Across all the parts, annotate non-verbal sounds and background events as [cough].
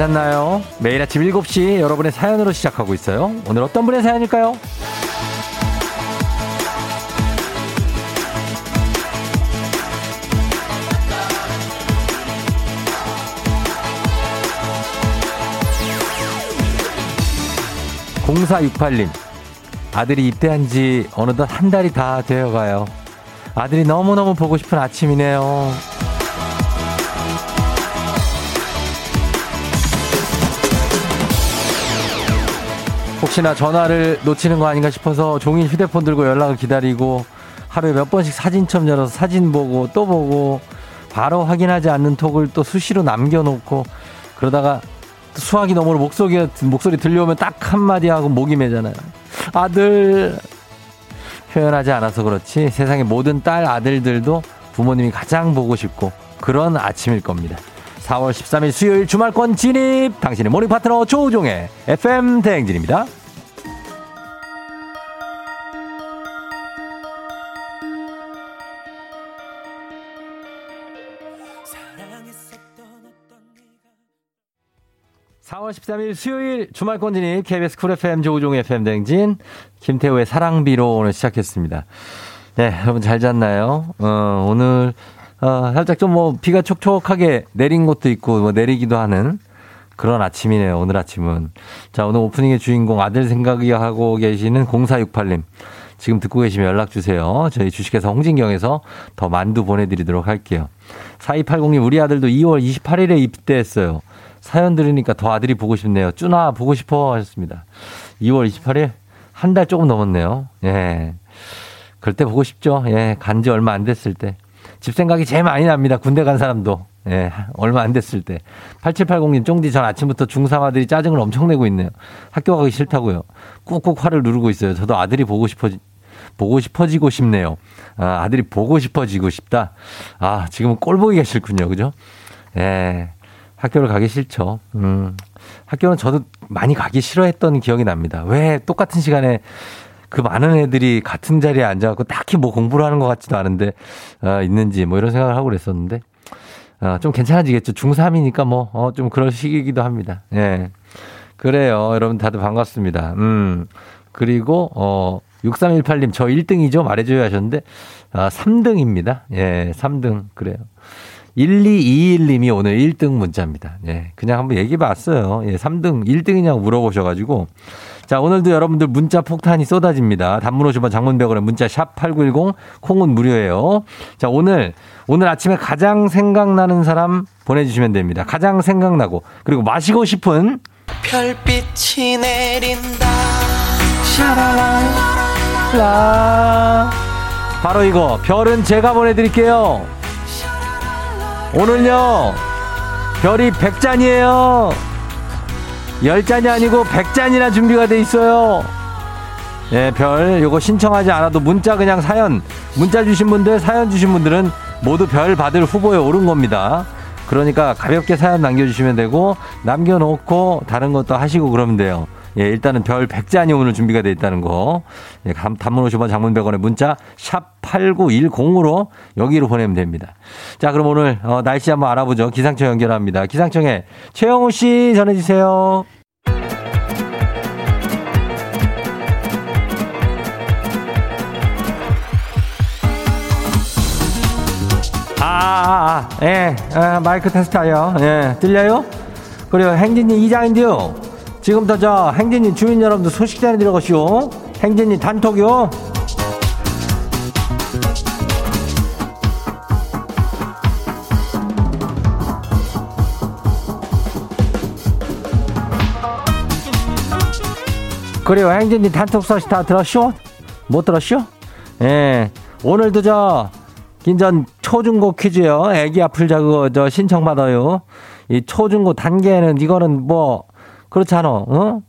잘 잤나요? 매일 아침 7시 여러분의 사연으로 시작하고 있어요. 오늘 어떤 분의 사연일까요? 0468님, 아들이 입대한 지 어느덧 한 달이 다 되어가요. 아들이 너무너무 보고 싶은 아침이네요. 혹시나 전화를 놓치는 거 아닌가 싶어서 종일 휴대폰 들고 연락을 기다리고 하루에 몇 번씩 사진첩 열어서 사진 보고 또 보고 바로 확인하지 않는 톡을 또 수시로 남겨놓고 그러다가 수화기 너머로 목소리, 목소리 들려오면 딱 한마디 하고 목이 메잖아요. 아들. 표현하지 않아서 그렇지 세상의 모든 딸 아들들도 부모님이 가장 보고 싶고 그런 아침일 겁니다. 4월 13일 수요일 주말권 진입 당신의 morning 파트너 조우종의 FM 대행진입니다. 4월 13일 수요일 주말권 진입 KBS 쿨 FM 조우종의 FM 대행진 김태우의 사랑비로 오늘 시작했습니다. 네, 여러분 잘 잤나요? 어, 오늘 어, 살짝 좀 뭐 비가 촉촉하게 내린 곳도 있고 뭐 내리기도 하는 그런 아침이네요. 오늘 아침은. 자, 오늘 오프닝의 주인공 아들 생각이 하고 계시는 0468님. 지금 듣고 계시면 연락 주세요. 저희 주식회사 홍진경에서 더 만두 보내드리도록 할게요. 4280님, 우리 아들도 2월 28일에 입대했어요. 사연 들으니까 더 아들이 보고 싶네요. 쭈나 보고 싶어 하셨습니다. 2월 28일? 한 달 조금 넘었네요. 예. 그럴 때 보고 싶죠. 예. 간 지 얼마 안 됐을 때. 집 생각이 제일 많이 납니다. 군대 간 사람도. 예, 얼마 안 됐을 때. 8780님, 쫑디 전 아침부터 중3 아들이 짜증을 엄청 내고 있네요. 학교 가기 싫다고요. 꾹꾹 화를 누르고 있어요. 저도 아들이 보고 싶어지, 보고 싶어지고 싶네요. 아, 아들이 보고 싶어지고 싶다. 아, 지금은 꼴 보기가 싫군요. 그죠? 예. 학교를 가기 싫죠. 음. 학교는 저도 많이 가기 싫어했던 기억이 납니다. 왜 똑같은 시간에 그 많은 애들이 같은 자리에 앉아갖고 딱히 뭐 공부를 하는 것 같지도 않은데, 어, 있는지 뭐 이런 생각을 하고 그랬었는데, 어, 좀 괜찮아지겠죠. 중3이니까 뭐, 어, 좀 그럴 시기이기도 합니다. 예. 그래요. 여러분 다들 반갑습니다. 음. 그리고, 어, 6318님, 저 1등이죠? 말해줘야 하셨는데, 아, 3등입니다. 예, 3등. 그래요. 1221님이 오늘 1등 문자입니다. 예, 그냥 한번 얘기해 봤어요. 예, 3등, 1등이냐고 물어보셔가지고, 자, 오늘도 여러분들 문자 폭탄이 쏟아집니다. 단문 50원 장문백원에 문자 샵 8910 콩은 무료예요. 자, 오늘 오늘 아침에 가장 생각나는 사람 보내 주시면 됩니다. 가장 생각나고 그리고 마시고 싶은 별빛이 내린다. 샤라라 바로 이거 별은 제가 보내 드릴게요. 오늘요. 별이 100잔이에요. 10잔이 아니고 100잔이나 준비가 돼 있어요. 예, 별 요거 신청하지 않아도 문자 그냥 사연 문자 주신 분들 사연 주신 분들은 모두 별 받을 후보에 오른 겁니다. 그러니까 가볍게 사연 남겨주시면 되고 남겨놓고 다른 것도 하시고 그러면 돼요. 예, 일단은 별 100잔이 오늘 준비가 돼 있다는 거. 예, 단문 50원 장문 100원의 문자 샵 8910으로 여기로 보내면 됩니다. 자, 그럼 오늘 어, 날씨 한번 알아보죠. 기상청 연결합니다. 기상청에 최영우 씨 전해 주세요. 아, 아, 아, 예, 아, 마이크 테스트하여, 예, 들려요? 그리고 행진이 이장인데요. 지금부터 저 행진이 주민 여러분들 소식 전해드려가시오. 행진이 단톡이요. 그리고 행진이 단톡 소식 다 들었쇼? 못 들었쇼? 예. 오늘도 저 긴전 초중고 퀴즈요. 애기 아플 자그 저 신청받아요. 이 초중고 단계는 이거는 뭐 그렇잖아. 어?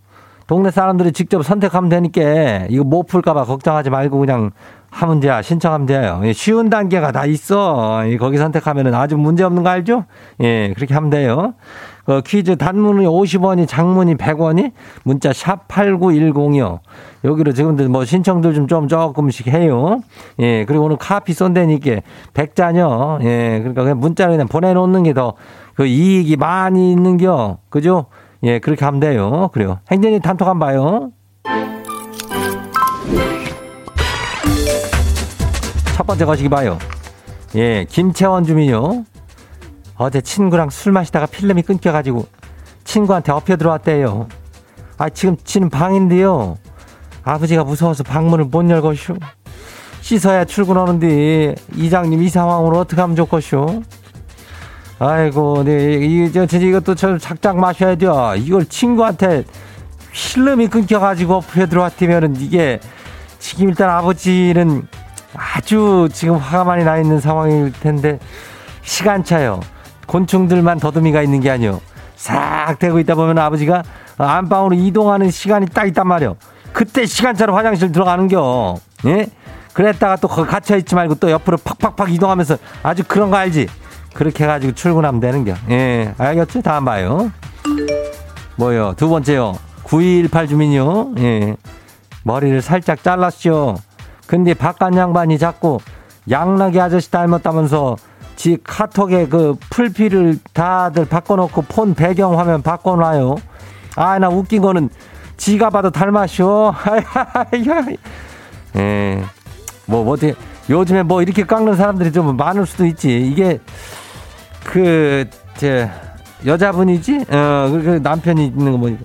동네 사람들이 직접 선택하면 되니까 이거 못 풀까봐 걱정하지 말고 그냥 하면 돼야 신청하면 돼요. 쉬운 단계가 다 있어. 거기 선택하면은 아주 문제 없는 거 알죠? 예, 그렇게 하면 돼요. 그 퀴즈 단문이 50원이 장문이 100원이 문자 샵 8910이요. 여기로 지금들 뭐 신청들 좀, 좀 조금씩 해요. 예, 그리고 오늘 카피 쏜다니까 100잔요. 예, 그러니까 그냥 문자로 그냥 보내놓는 게 더 그 이익이 많이 있는겨. 그죠? 예, 그렇게 하면 돼요. 그래요. 행진이 단톡 한번 봐요. 첫 번째 거시기 봐요. 예, 김채원 주민요. 어제 친구랑 술 마시다가 필름이 끊겨가지고 친구한테 엎여 들어왔대요. 아, 지금 지는 방인데요. 아버지가 무서워서 방문을 못 열것쇼. 씻어야 출근하는데 이장님 이 상황으로 어떻게 하면 좋겠쇼? 아이고, 네, 이, 저, 저, 이것도 저 작작 마셔야 돼. 이걸 친구한테 필름이 끊겨가지고 엎여 들어왔다면은 이게 지금 일단 아버지는 아주 지금 화가 많이 나 있는 상황일 텐데 시간차요. 곤충들만 더듬이가 있는 게 아니요. 싹 되고 있다 보면 아버지가 안방으로 이동하는 시간이 딱 있단 말이요. 그때 시간차로 화장실 들어가는겨. 예? 그랬다가 또 거기 갇혀있지 말고 또 옆으로 팍팍팍 이동하면서 아주 그런 거 알지? 그렇게 해가지고 출근하면 되는 겨. 예, 알겠죠? 다음 봐요. 뭐요? 두 번째요. 9218 주민요. 예. 머리를 살짝 잘랐죠. 근데 바깥 양반이 자꾸 양락이 아저씨 닮았다면서 지 카톡에 그 풀피를 다들 바꿔놓고 폰 배경 화면 바꿔놔요. 아, 나 웃긴 거는 지가 봐도 닮았쇼. [laughs] 예. 뭐, 뭐, 어떻게, 요즘에 뭐 이렇게 깎는 사람들이 좀 많을 수도 있지. 이게, 그, 제, 여자분이지? 어, 그, 그 남편이 있는 거 보니까.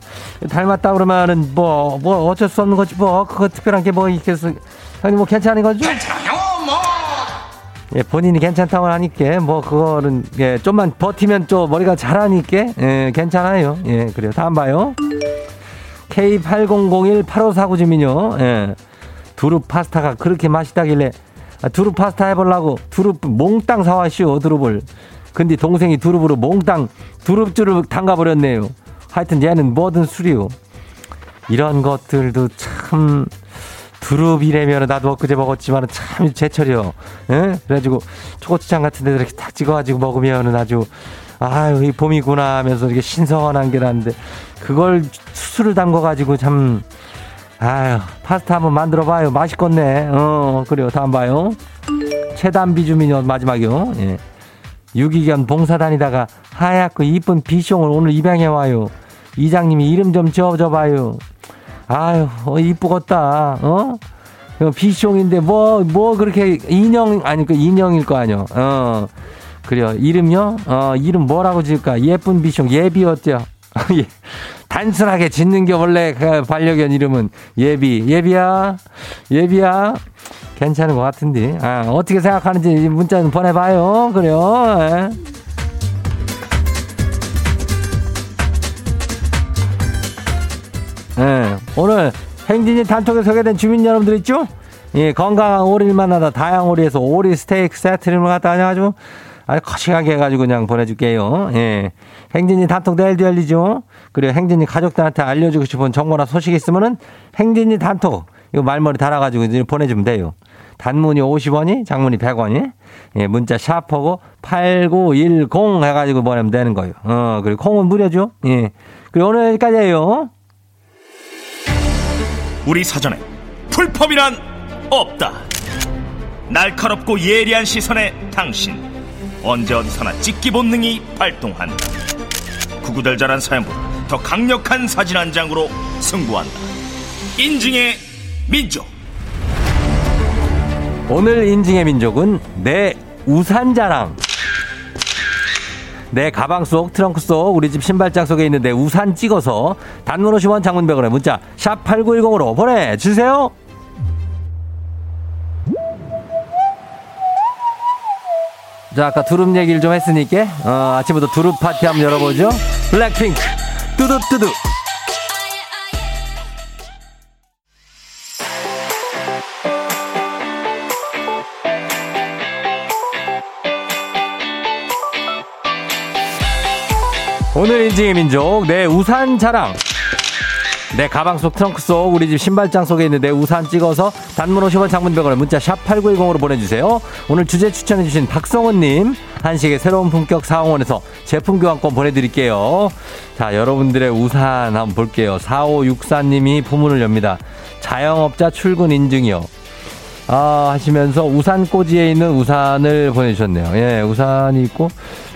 닮았다 그러면은 뭐, 뭐 어쩔 수 없는 거지 뭐. 그거 특별한 게 뭐 있겠어. 형님 뭐 괜찮은 거죠? 괜찮아요, 뭐. 예, 본인이 괜찮다고 하니까 뭐 그거는 예, 좀만 버티면 또 머리가 자라니까 예, 괜찮아요. 예, 그래요. 다음 봐요. K80018549 주민요. 예. 두릅 파스타가 그렇게 맛있다길래 아, 두릅 파스타 해보려고 두릅 몽땅 사왔시오 두릅을. 근데 동생이 두릅으로 몽땅 두릅주를 담가버렸네요. 하여튼 얘는 뭐든 술이요. 이런 것들도 참 두릅이래면 나도 엊그제 먹었지만 참 제철이요. 예? 그래가지고 초고추장 같은 데 이렇게 탁 찍어가지고 먹으면은 아주 아유 이 봄이구나 하면서 이렇게 신선한 게 나는데 그걸 수술을 담궈가지고 참 아유 파스타 한번 만들어봐요 맛있겠네. 어 그래요 다음 봐요. 최단비 주민요 마지막이요. 예. 유기견 봉사 다니다가 하얗고 이쁜 비숑을 오늘 입양해 와요. 이장님이 이름 좀 지어줘 봐요. 아유, 어, 이쁘겠다, 어? 비숑인데, 뭐, 뭐, 그렇게, 인형, 아니, 그 인형일 거 아니요. 어. 그래요. 이름요? 어, 이름 뭐라고 지을까? 예쁜 비숑, 예비 어때요? [laughs] 예. 단순하게 짓는 게 원래 그 반려견 이름은 예비. 예비야? 예비야? 괜찮은 것 같은데. 아, 어떻게 생각하는지 문자 좀 보내봐요. 그래요. 예. 예, 오늘 행진이 단톡에 소개된 주민 여러분들 있죠? 예, 건강한 오리를 만나다 다양 오리에서 오리 스테이크 세트를 갖다 다녀가지고 아주 거시하게 해가지고 그냥 보내줄게요. 예. 행진이 단톡 내일도 열리죠? 그리고 행진이 가족들한테 알려주고 싶은 정보나 소식이 있으면은 행진이 단톡 이거 말머리 달아가지고 이제 보내주면 돼요. 단문이 50원이, 장문이 100원이, 예, 문자 샤퍼고 8910 해가지고 보내면 되는 거예요. 어, 그리고 콩은 무료죠? 예. 그리고 오늘 여기까지예요. 우리 사전에 풀펌이란 없다. 날카롭고 예리한 시선에 당신 언제 어디서나 찍기 본능이 발동한다. 구구절절한 사연보다 더 강력한 사진 한 장으로 승부한다. 인증의 민족. 오늘 인증의 민족은 내 우산 자랑. 내 가방 속, 트렁크 속, 우리 집 신발장 속에 있는 내 우산 찍어서 단문 50원 장문백원에 문자 샵 8910으로 보내주세요. 자, 아까 두릅 얘기를 좀 했으니까 어, 아침부터 두릅 파티 한번 열어보죠. 블랙핑크 뚜두뚜두 오늘 인증의 민족 내 우산 자랑. 내 가방 속 트렁크 속 우리 집 신발장 속에 있는 내 우산 찍어서 단문 50원 장문병원에 문자 샵 8910으로 보내주세요. 오늘 주제 추천해주신 박성훈님 한식의 새로운 품격 사홍원에서 제품 교환권 보내드릴게요. 자 여러분들의 우산 한번 볼게요. 4564님이 부문을 엽니다. 자영업자 출근 인증이요 아, 하시면서 우산 꼬지에 있는 우산을 보내주셨네요. 예, 우산이 있고,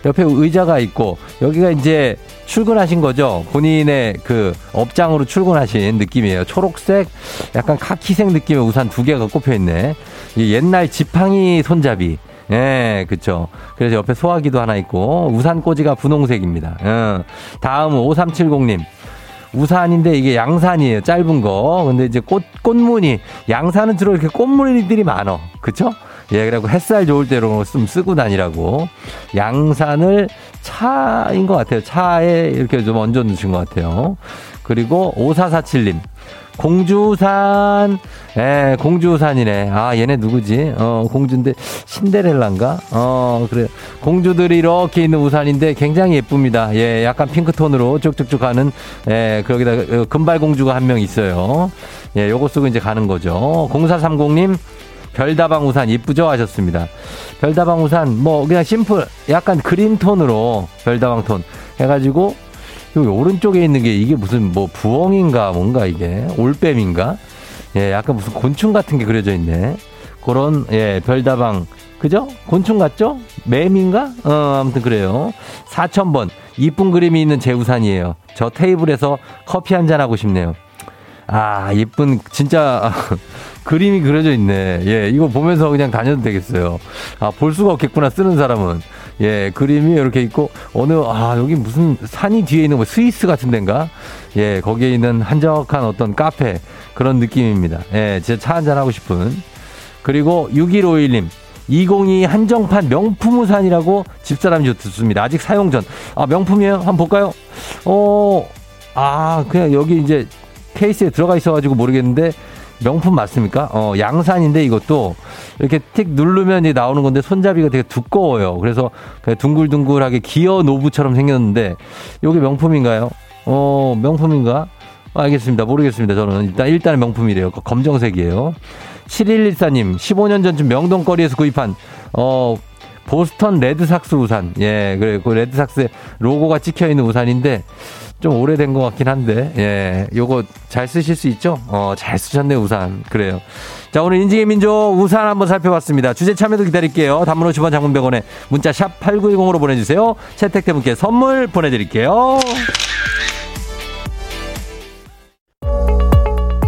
옆에 의자가 있고, 여기가 이제 출근하신 거죠. 본인의 그 업장으로 출근하신 느낌이에요. 초록색, 약간 카키색 느낌의 우산 두 개가 꼽혀 있네. 옛날 지팡이 손잡이. 예, 그쵸. 그래서 옆에 소화기도 하나 있고, 우산 꼬지가 분홍색입니다. 예. 다음은 5370님. 우산인데 이게 양산이에요. 짧은 거. 근데 이제 꽃, 꽃무늬. 양산은 주로 이렇게 꽃무늬들이 많어. 그쵸? 예, 그리고 햇살 좋을 때로 좀 쓰고 다니라고. 양산을 차인 것 같아요. 차에 이렇게 좀 얹어 놓으신 것 같아요. 그리고 5447님. 공주산, 예, 공주산이네. 아, 얘네 누구지? 어, 공주인데, 신데렐라인가? 어, 그래. 공주들이 이렇게 있는 우산인데 굉장히 예쁩니다. 예, 약간 핑크톤으로 쭉쭉쭉 가는, 예, 거기다 어, 금발 공주가 한 명 있어요. 예, 요거 쓰고 이제 가는 거죠. 0430님, 별다방 우산 이쁘죠? 하셨습니다. 별다방 우산, 뭐, 그냥 심플, 약간 그린 톤으로, 별다방 톤 해가지고, 여기 오른쪽에 있는 게 이게 무슨 뭐 부엉인가 뭔가 이게 올빼미인가? 예, 약간 무슨 곤충 같은 게 그려져 있네. 그런 예, 별다방 그죠? 곤충 같죠? 매미인가? 어, 아무튼 그래요. 4천번 이쁜 그림이 있는 제 우산이에요. 저 테이블에서 커피 한 잔 하고 싶네요. 아, 예쁜 진짜 [laughs] 그림이 그려져 있네. 예, 이거 보면서 그냥 다녀도 되겠어요. 아, 볼 수가 없겠구나, 쓰는 사람은. 예, 그림이 이렇게 있고, 어느, 아, 여기 무슨 산이 뒤에 있는 뭐 스위스 같은 데인가? 예, 거기에 있는 한적한 어떤 카페, 그런 느낌입니다. 예, 제차 한잔 하고 싶은. 그리고 6151님. 202 한정판 명품 우산이라고 집사람이 듣습니다. 아직 사용 전. 아, 명품이에요? 한번 볼까요? 어, 아, 그냥 여기 이제 케이스에 들어가 있어가지고 모르겠는데, 명품 맞습니까? 어, 양산인데 이것도 이렇게 틱 누르면 이 나오는 건데 손잡이가 되게 두꺼워요. 그래서 둥글둥글하게 기어 knob처럼 생겼는데 이게 명품인가요? 어, 명품인가? 알겠습니다. 모르겠습니다. 저는 일단 일단 명품이래요. 검정색이에요. 7114님, 15년 전쯤 명동거리에서 구입한 어 보스턴 레드삭스 우산. 예, 그래 그 레드삭스 로고가 찍혀 있는 우산인데 좀 오래된 것 같긴 한데, 예, 요거 잘 쓰실 수 있죠? 어, 잘 쓰셨네, 우산. 그래요. 자, 오늘 인증의 민족 우산 한번 살펴봤습니다. 주제 참여도 기다릴게요. 단문 50원 장문병원에 문자 샵 8910으로 보내주세요. 채택된 분께 선물 보내드릴게요.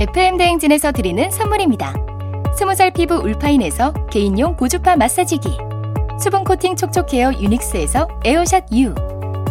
FM 대행진에서 드리는 선물입니다. 스무살 피부 울파인에서 개인용 고주파 마사지기. 수분 코팅 촉촉 헤어 유닉스에서 에어샷 U.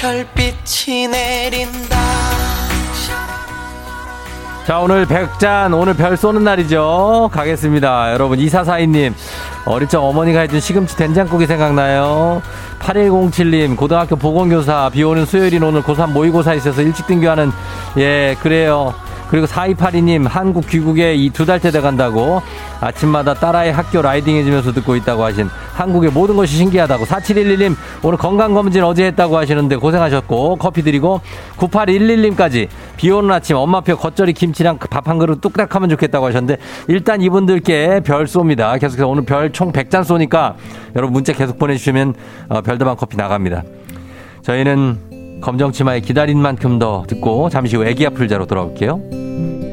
별빛이 내린다. 자, 오늘 백잔, 오늘 별 쏘는 날이죠. 가겠습니다. 여러분, 이사사이님, 어릴 적 어머니가 해준 시금치 된장국이 생각나요. 8107님, 고등학교 보건교사, 비 오는 수요일인 오늘 고3 모의고사 있어서 일찍 등교하는, 예, 그래요. 그리고 4282님, 한국 귀국에 이 두 달째 돼 간다고 아침마다 딸아이 학교 라이딩 해주면서 듣고 있다고 하신 한국의 모든 것이 신기하다고 4711님, 오늘 건강검진 어제 했다고 하시는데 고생하셨고 커피 드리고 9811님까지 비 오는 아침 엄마표 겉절이 김치랑 밥 한 그릇 뚝딱 하면 좋겠다고 하셨는데 일단 이분들께 별 쏩니다. 계속해서 오늘 별 총 100잔 쏘니까 여러분 문자 계속 보내주시면 어, 별다방 커피 나갑니다. 저희는 검정치마에 기다린 만큼 더 듣고 잠시 후 애기 아플 자로 돌아올게요. 왜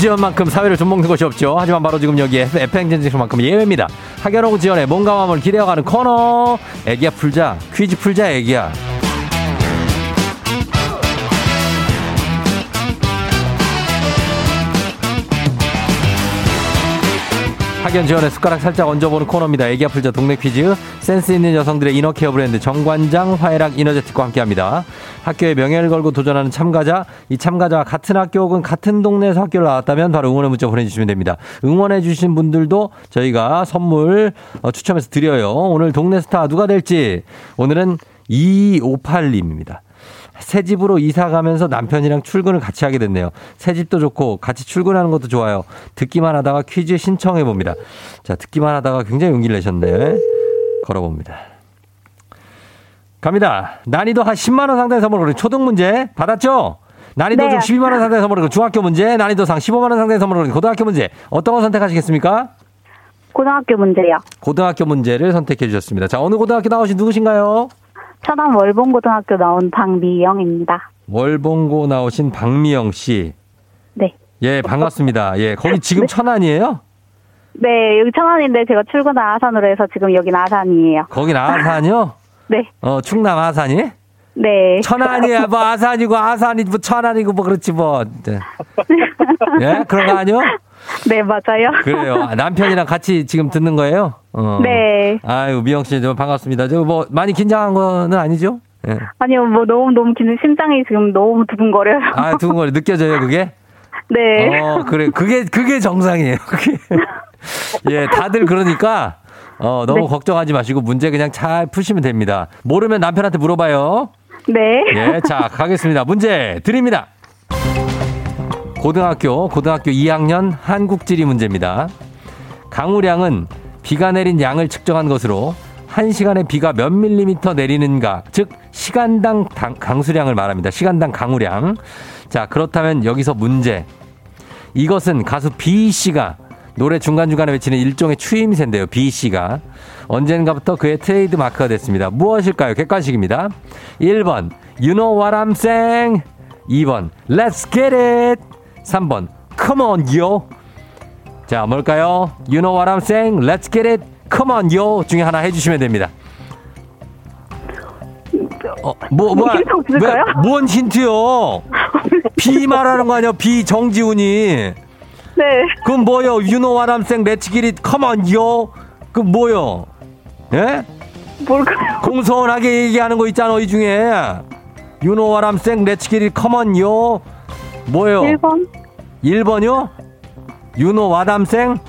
지원만큼 사회를 좀 먹는 것이 없죠. 하지만 바로 지금 여기에 FM젠지만큼 예외입니다. 학연하고 지원의 몸과 마음을 기대어가는 코너. 애기야 풀자. 퀴즈 풀자 애기야. 학연 지원의 숟가락 살짝 얹어보는 코너입니다. 애기 아플 자 동네 퀴즈. 센스 있는 여성들의 이너케어 브랜드 정관장 화해락 이너제틱과 함께합니다. 학교의 명예를 걸고 도전하는 참가자. 이 참가자와 같은 학교 혹은 같은 동네에서 학교를 나왔다면 바로 응원의 문자 보내주시면 됩니다. 응원해주신 분들도 저희가 선물 어, 추첨해서 드려요. 오늘 동네 스타 누가 될지. 오늘은 2258님입니다. 새 집으로 이사 가면서 남편이랑 출근을 같이 하게 됐네요. 새 집도 좋고 같이 출근하는 것도 좋아요. 듣기만 하다가 퀴즈 신청해 봅니다. 자, 듣기만 하다가 굉장히 용기를 내셨네. 걸어봅니다. 갑니다. 난이도 한 10만 원 상당의 선물 그리고 초등 문제 받았죠? 난이도 네. 좀 12만 원 상당의 선물 그리고 중학교 문제, 난이도 상 15만 원 상당의 선물 그리고 고등학교 문제. 어떤 거 선택하시겠습니까? 고등학교 문제요. 고등학교 문제를 선택해 주셨습니다. 자, 어느 고등학교 나오신 누구신가요? 천안 월봉고등학교 나온 박미영입니다. 월봉고 나오신 박미영 씨. 네. 예, 반갑습니다. 예, 거기 지금 [laughs] 천안이에요? 네, 여기 천안인데 제가 출근한 아산으로 해서 지금 여긴 아산이에요. 거긴 아산이요? [laughs] 네. 어, 충남 아산이? 네. 천안이야, 뭐 아산이고 아산이 뭐 천안이고 뭐 그렇지 뭐. 네. [laughs] 예, 그런 거 아니요? 네, 맞아요. 그래요. 아, 남편이랑 같이 지금 듣는 거예요? 어. 네. 아유, 미영 씨, 좀 반갑습니다. 저 뭐 많이 긴장한 거는 아니죠? 예. 아니요, 뭐 너무 너무 긴 심장이 지금 너무 두근거려요. 아, 두근 거리 느껴져요, 그게? [laughs] 네. 어, 그래. 그게, 그게 정상이에요. 그게. 예, 다들 그러니까, 어, 너무 네. 걱정하지 마시고 문제 그냥 잘 푸시면 됩니다. 모르면 남편한테 물어봐요. 네. 예, 자, 가겠습니다. 문제 드립니다. 고등학교, 고등학교 2학년 한국지리 문제입니다. 강우량은 비가 내린 양을 측정한 것으로 한 시간에 비가 몇 밀리미터 내리는가, 즉, 시간당 당- 강수량을 말합니다. 시간당 강우량. 자, 그렇다면 여기서 문제. 이것은 가수 B 씨가 노래 중간중간에 외치는 일종의 추임새인데요. B 씨가 언젠가부터 그의 트레이드 마크가 됐습니다. 무엇일까요? 객관식입니다. 1번 You know what I'm saying 2번 Let's get it 3번 Come on yo 자 뭘까요? You know what I'm saying Let's get it Come on yo 중에 하나 해주시면 됩니다. 어, 뭐, 뭐? 왜, 뭔 힌트요? B 말하는 거 아니야? B 정지훈이. 네. 그럼 뭐요? You know what I'm saying? Let's get it. Come on, yo. 그 뭐요? 예? 뭘까요? 공손하게 얘기하는 거 있잖아, 이 중에. You know what I'm saying? Let's get it. Come on, yo. 뭐요? 1번. 1번이요? You know what I'm saying?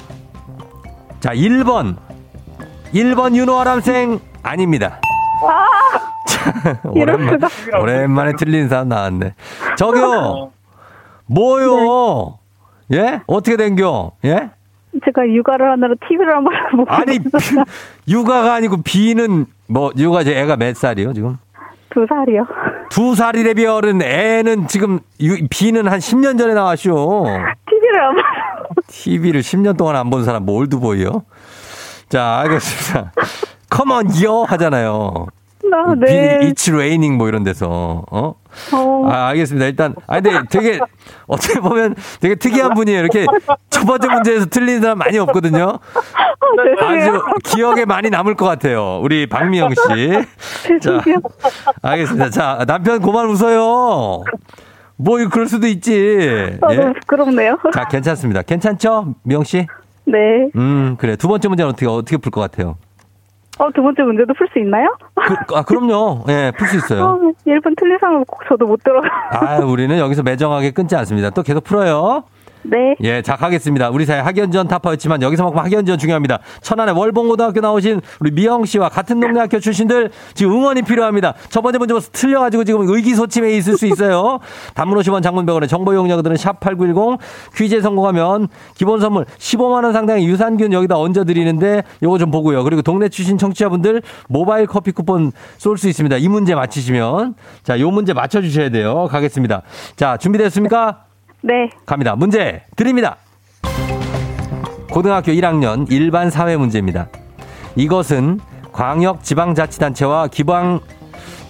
자, 1번. 1번 you know what I'm saying? 아닙니다. 자, [laughs] 오랜만, 오랜만에 틀린 사람 나왔네. 저기요! [laughs] 뭐요? 예? 어떻게 된겨? 예? 제가 육아를 하느라 TV를 한 번 [laughs] 보고 아니, 있어요. 육아가 아니고 비는, 뭐, 육아 제 애가 몇 살이요, 지금? 두 살이요. 두 살이래 별은 애는 지금 유- 비는 한 10년 전에 나왔쇼. TV를 안 봐서. TV를 10년 동안 안 본 사람 뭐 올드보이요? 자, 알겠습니다. 컴온 요 하잖아요. 나, 네. 비, It's raining 뭐 이런 데서. 어? 어, 아, 알겠습니다. 일단 아 근데 되게 어떻게 보면 되게 특이한 분이에요. 이렇게 첫 번째 문제에서 틀린 사람 많이 없거든요. 죄송해요. 아주 기억에 많이 남을 것 같아요. 우리 박미영 씨. 자. 알겠습니다. 자, 남편 그만 웃어요. 뭐 그럴 수도 있지. 아, 예? 부끄럽네요. 자, 괜찮습니다. 괜찮죠? 미영 씨? 네. 음, 그래. 두 번째 문제는 어떻게, 어떻게 풀 것 같아요? 어, 두 번째 문제도 풀 수 있나요? 그, 아, 그럼요. 예, 풀수 어, 있어요. 1분 틀린 꼭 저도 못 들어가. 아, 우리는 여기서 매정하게 끊지 않습니다. 또 계속 풀어요. 네. 예, 자, 가겠습니다. 우리 사회 학연지연 타파였지만 여기서만큼 학연지연 중요합니다. 천안의 월봉고등학교 나오신 우리 미영 씨와 같은 동네 학교 출신들 지금 응원이 필요합니다. 첫 번째 문제 틀려가지고 지금 의기소침해 있을 수 있어요. 단문 50원 장문병원의 정보 이용료들은 샵8910 퀴즈에 성공하면 기본 선물 15만원 상당의 유산균 여기다 얹어드리는데 요거 좀 보고요. 그리고 동네 출신 청취자분들 모바일 커피 쿠폰 쏠 수 있습니다. 이 문제 맞히시면. 자, 요 문제 맞춰주셔야 돼요. 가겠습니다. 자, 준비됐습니까? 네. 갑니다. 문제 드립니다. 고등학교 1학년 일반 사회 문제입니다. 이것은 광역 지방자치단체와 기방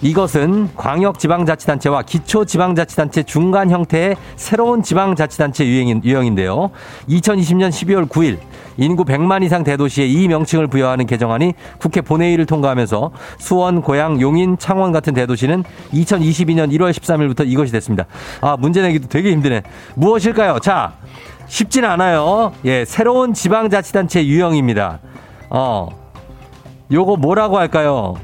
이것은 광역 지방자치단체와 기초 지방자치단체 중간 형태의 새로운 지방자치단체 유행인, 유형인데요. 2020년 12월 9일 인구 100만 이상 대도시에 이 명칭을 부여하는 개정안이 국회 본회의를 통과하면서 수원, 고양, 용인, 창원 같은 대도시는 2022년 1월 13일부터 이것이 됐습니다. 아, 문제 내기도 되게 힘드네. 무엇일까요? 자, 쉽진 않아요. 예, 새로운 지방자치단체 유형입니다. 어, 요거 뭐라고 할까요?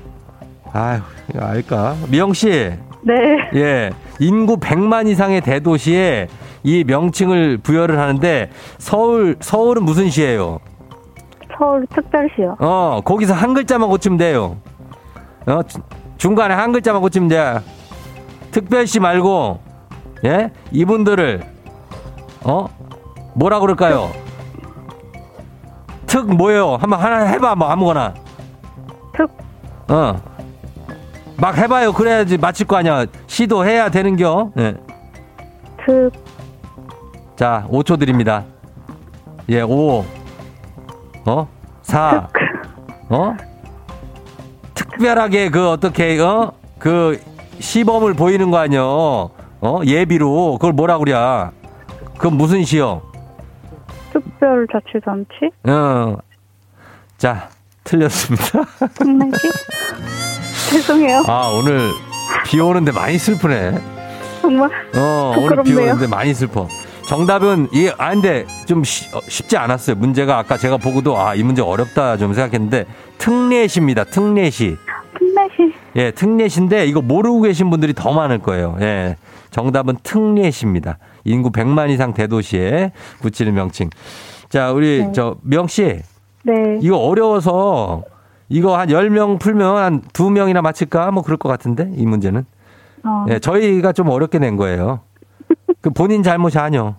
아유, 이거 알까? 미영 씨, 네. 예, 인구 100만 이상의 대도시에 이 명칭을 부여를 하는데 서울 서울은 무슨 시예요? 서울 특별시요. 어, 거기서 한 글자만 고치면 돼요. 어, 주- 중간에 한 글자만 고치면 돼. 특별시 말고 예? 이분들을 어? 뭐라 그럴까요? 특 뭐예요? 한번 하나 해봐 뭐 아무거나. 특, 어. 막 해봐요. 그래야지 맞힐 거 아니야. 시도해야 되는겨. 예. 특, 자, 5초 드립니다. 예, 5. 어? 4. 어? 특별하게 그 어떻게 어? 그 시범을 보이는 거 아니요. 어? 예비로 그걸 뭐라 그래? 그건 무슨 시요? 특별자치단체? 어. 자, 틀렸습니다. 특례시? [laughs] 죄송해요. 아, 오늘 비 오는데 많이 슬프네. 정말. 어, 오늘 비 부끄럽네요. 오는데 많이 슬퍼. 정답은 이 아, 근데 좀 쉬- 어, 쉽지 않았어요. 문제가 아까 제가 보고도 아, 이 문제 어렵다 좀 생각했는데 특례시입니다. 특례시. 특례시. 예, 특례시인데 이거 모르고 계신 분들이 더 많을 거예요. 예. 정답은 특례시입니다. 인구 100만 이상 대도시에 붙이는 명칭. 자, 우리 네. 저 명 씨. 네. 이거 어려워서 이거 한 10명 풀면 한 2명이나 맞힐까? 뭐 그럴 것 같은데 이 문제는. 어, 예, 저희가 좀 어렵게 낸 거예요. 그 본인 잘못이 아니요.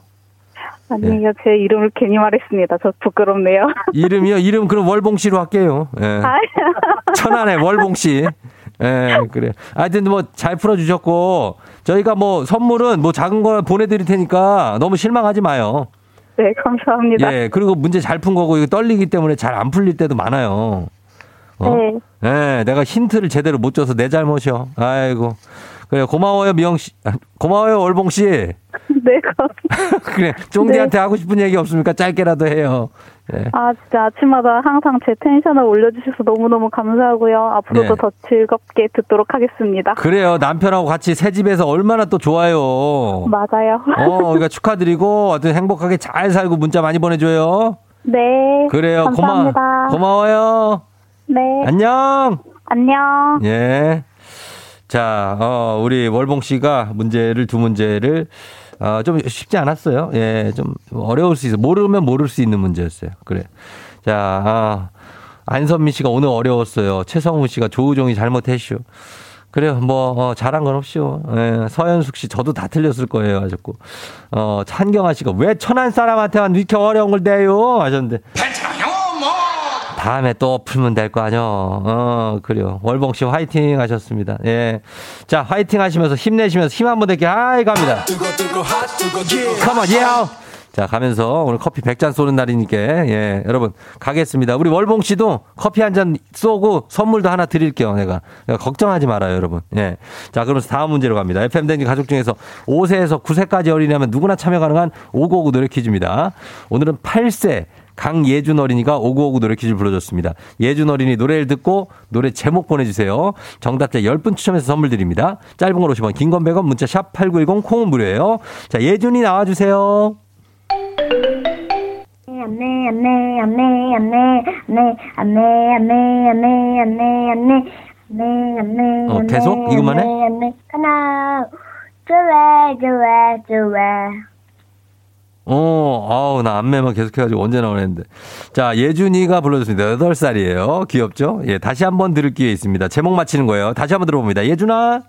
아니요, 제 이름을 괜히 말했습니다. 저 부끄럽네요. [laughs] 이름이요? 이름 그럼 월봉 씨로 할게요. 예. 아, [laughs] 천안의 월봉 씨. 예, 그래. 하여튼 뭐 잘 풀어주셨고, 저희가 뭐 선물은 뭐 작은 거 보내드릴 테니까 너무 실망하지 마요. 네, 감사합니다. 예, 그리고 문제 잘 푼 거고, 이거 떨리기 때문에 잘 안 풀릴 때도 많아요. 어? 네. 예, 내가 힌트를 제대로 못 줘서 내 잘못이요. 아이고. 그래, 고마워요, 미영 씨. 아, 고마워요, 월봉 씨. [laughs] 네, 감- [laughs] 그래, 쫑디한테 하고 싶은 얘기 없습니까? 짧게라도 해요. 예. 아, 진짜 아침마다 항상 제 텐션을 올려주셔서 너무너무 감사하고요. 앞으로도 네. 더 즐겁게 듣도록 하겠습니다. 그래요. 남편하고 같이 새 집에서 얼마나 또 좋아요. 맞아요. 어, 그러니까 [laughs] 축하드리고, 하여튼 행복하게 잘 살고 문자 많이 보내줘요. 네. 그래요. 감사합니다. 고마, 고마워요. 네. 안녕. 안녕. 예. 자, 어, 우리 월봉 씨가 문제를, 두 문제를, 어, 좀 쉽지 않았어요. 예, 좀 어려울 수 있어. 모르면 모를 수 있는 문제였어요. 그래. 자, 아, 안선미 씨가 오늘 어려웠어요. 최성우 씨가 조우종이 잘못했슈. 그래요. 뭐, 어, 잘한 건 없죠. 예, 서현숙 씨, 저도 다 틀렸을 거예요. 하셨고. 어, 한경아 씨가 왜 천안 사람한테만 이렇게 어려운 걸 내요? 하셨는데. 다음에 또 풀면 될 거 아니요. 어, 그래요. 월봉 씨 화이팅 하셨습니다. 예. 자, 화이팅 하시면서 힘내시면서 힘 한번 내게 아이 갑니다. 컴온, 예. 자, 가면서 오늘 커피 100잔 쏘는 날이니까, 예, 여러분, 가겠습니다. 우리 월봉 씨도 커피 한 잔 쏘고 선물도 하나 드릴게요, 내가. 내가 걱정하지 말아요, 여러분. 예. 자, 그러면서 다음 문제로 갑니다. FM댕지 가족 중에서 5세에서 9세까지 어린이라면 누구나 참여 가능한 5959 노래 퀴즈입니다. 오늘은 8세. 강예준 어린이가 오구오구 노래 퀴즈 불러줬습니다. 예준 어린이 노래를 듣고 노래 제목 보내주세요. 정답자 10분 추첨해서 선물 드립니다. 짧은 걸 50원, 긴 건 100원, 문자 샵 8910, 콩은 무료예요. 자, 예준이 나와주세요. 안내 안내 안내 안내 안내 안내 안내 안내 안내 안내 안내 안내 어, 계속? 이것만 해? 하나 좋아 좋아 좋아 어, 아우, 나 안매만 계속 해가지고 언제 나오는데. 자, 예준이가 불러줬습니다. 8살이에요. 귀엽죠? 예, 다시 한번 들을 기회 있습니다. 제목 맞히는 거예요. 다시 한번 들어봅니다. 예준아.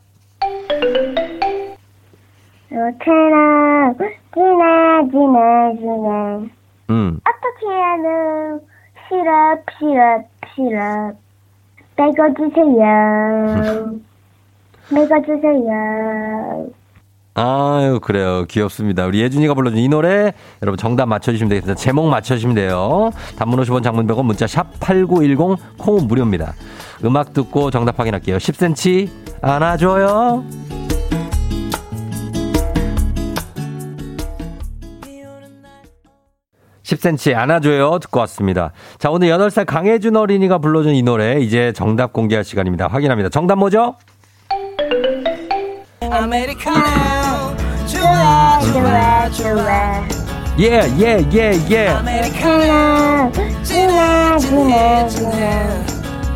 너처럼 지나 지나 지나 음. 어떻게 하는 시럽 시럽 시럽 먹어주세요 먹어주세요 [laughs] 아유, 그래요. 귀엽습니다. 우리 예준이가 불러준 이 노래, 여러분 정답 맞춰주시면 되겠습니다. 제목 맞춰주시면 돼요. 단문 50원 장문 100원 문자 샵8910 콩은 무료입니다. 음악 듣고 정답 확인할게요. 10cm 안아줘요. 십 c m 안아줘요. 듣고 왔습니다. 자, 오늘 8살 강혜준 어린이가 불러준 이 노래, 이제 정답 공개할 시간입니다. 확인합니다. 정답 뭐죠? 아메리카노 좋아 좋아 좋아 예예예예 아메리카노 좋아 좋아 좋아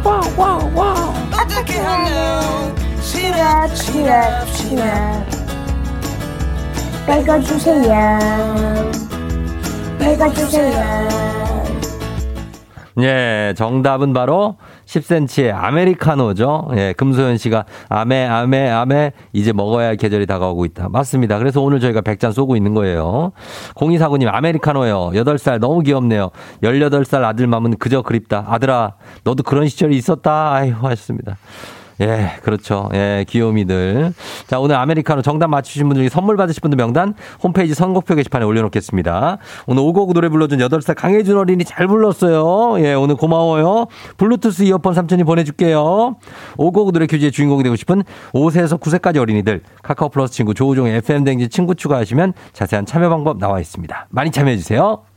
와와와 어떻게 하노 시럽 시럽 시럽 밝아주세요 밝아주세요 예 정답은 바로 10cm의 아메리카노죠. 예, 금소연 씨가 아메, 아메, 아메, 이제 먹어야 할 계절이 다가오고 있다. 맞습니다. 그래서 오늘 저희가 100잔 쏘고 있는 거예요. 0249님, 아메리카노요. 8살 너무 귀엽네요. 18살 아들 맘은 그저 그립다. 아들아, 너도 그런 시절이 있었다. 아유, 하셨습니다. 예, 그렇죠. 예, 귀요미들. 자, 오늘 아메리카노 정답 맞추신 분들 중에 선물 받으실 분들 명단 홈페이지 선곡표 게시판에 올려놓겠습니다. 오늘 오곡 노래 불러준 8살 강혜준 어린이 잘 불렀어요. 예, 오늘 고마워요. 블루투스 이어폰 삼촌이 보내줄게요. 오곡 노래 퀴즈의 주인공이 되고 싶은 5세에서 9세까지 어린이들 카카오 플러스 친구 조우종의 FM댕지 친구 추가하시면 자세한 참여 방법 나와 있습니다. 많이 참여해주세요.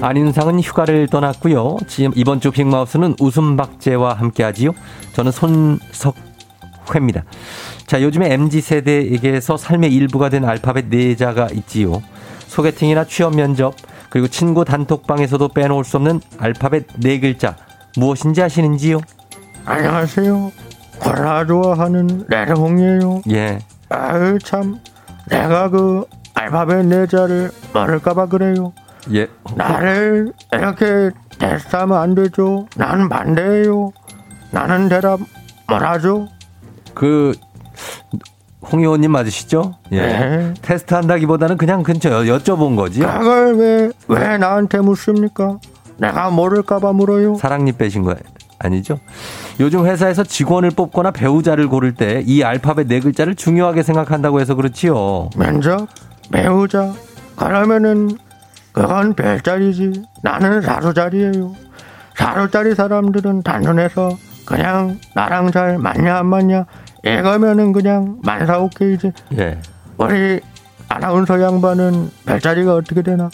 안인상은 휴가를 떠났고요. 지금 이번 주 빅마우스는 웃음박제와 함께하지요. 저는 손석회입니다. 자, 요즘에 MZ 세대에게서 삶의 일부가 된 알파벳 네 자가 있지요. 소개팅이나 취업 면접 그리고 친구 단톡방에서도 빼놓을 수 없는 알파벳 네 글자 무엇인지 아시는지요? 안녕하세요. 콜라 좋아하는 레르홍이에요. 예. 아유 참 내가 그 알파벳 네자를 모를까봐 그래요. 예. 나를 이렇게 테스트하면 안 되죠. 나는 반대예요. 나는 대답 뭐라죠? 그 홍의원님 맞으시죠? 예. 네. 테스트 한다기보다는 그냥 근처 여- 여쭤본 거지. 그걸 왜, 왜 나한테 묻습니까? 내가 모를까봐 물어요. 사랑니 빼신 거 아니죠? 요즘 회사에서 직원을 뽑거나 배우자를 고를 때 이 알파벳 네 글자를 중요하게 생각한다고 해서 그렇지요. 면접, 배우자. 그러면은 그건 별자리지. 나는 사수자리예요. 사수자리 사람들은 단순해서 그냥 나랑 잘 맞냐 안 맞냐 이거면은 그냥 만사 오케이지. 예. 우리 아나운서 양반은 별자리가 어떻게 되나?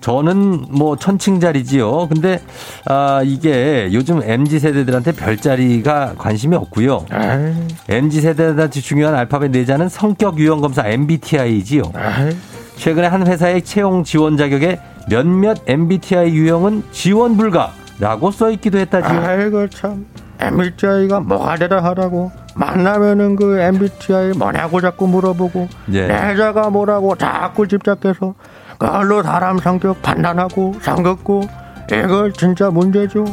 저는 뭐 천칭자리지요. 근데 아 이게 요즘 MZ 세대들한테 별자리가 관심이 없고요. 에이, MZ 세대들한테 중요한 알파벳 네 자는 성격 유형 검사 MBTI지요. 에이, 최근에 한 회사의 채용 지원 자격에 몇몇 MBTI 유형은 지원 불가라고 써 있기도 했다지요. 아이고 참 MBTI가 뭐가 대단하다고 만나면은 그 MBTI 뭐냐고 자꾸 물어보고 예. 내자가 뭐라고 자꾸 집착해서 그걸로 사람 성격 판단하고 상긋고 이거 진짜 문제죠.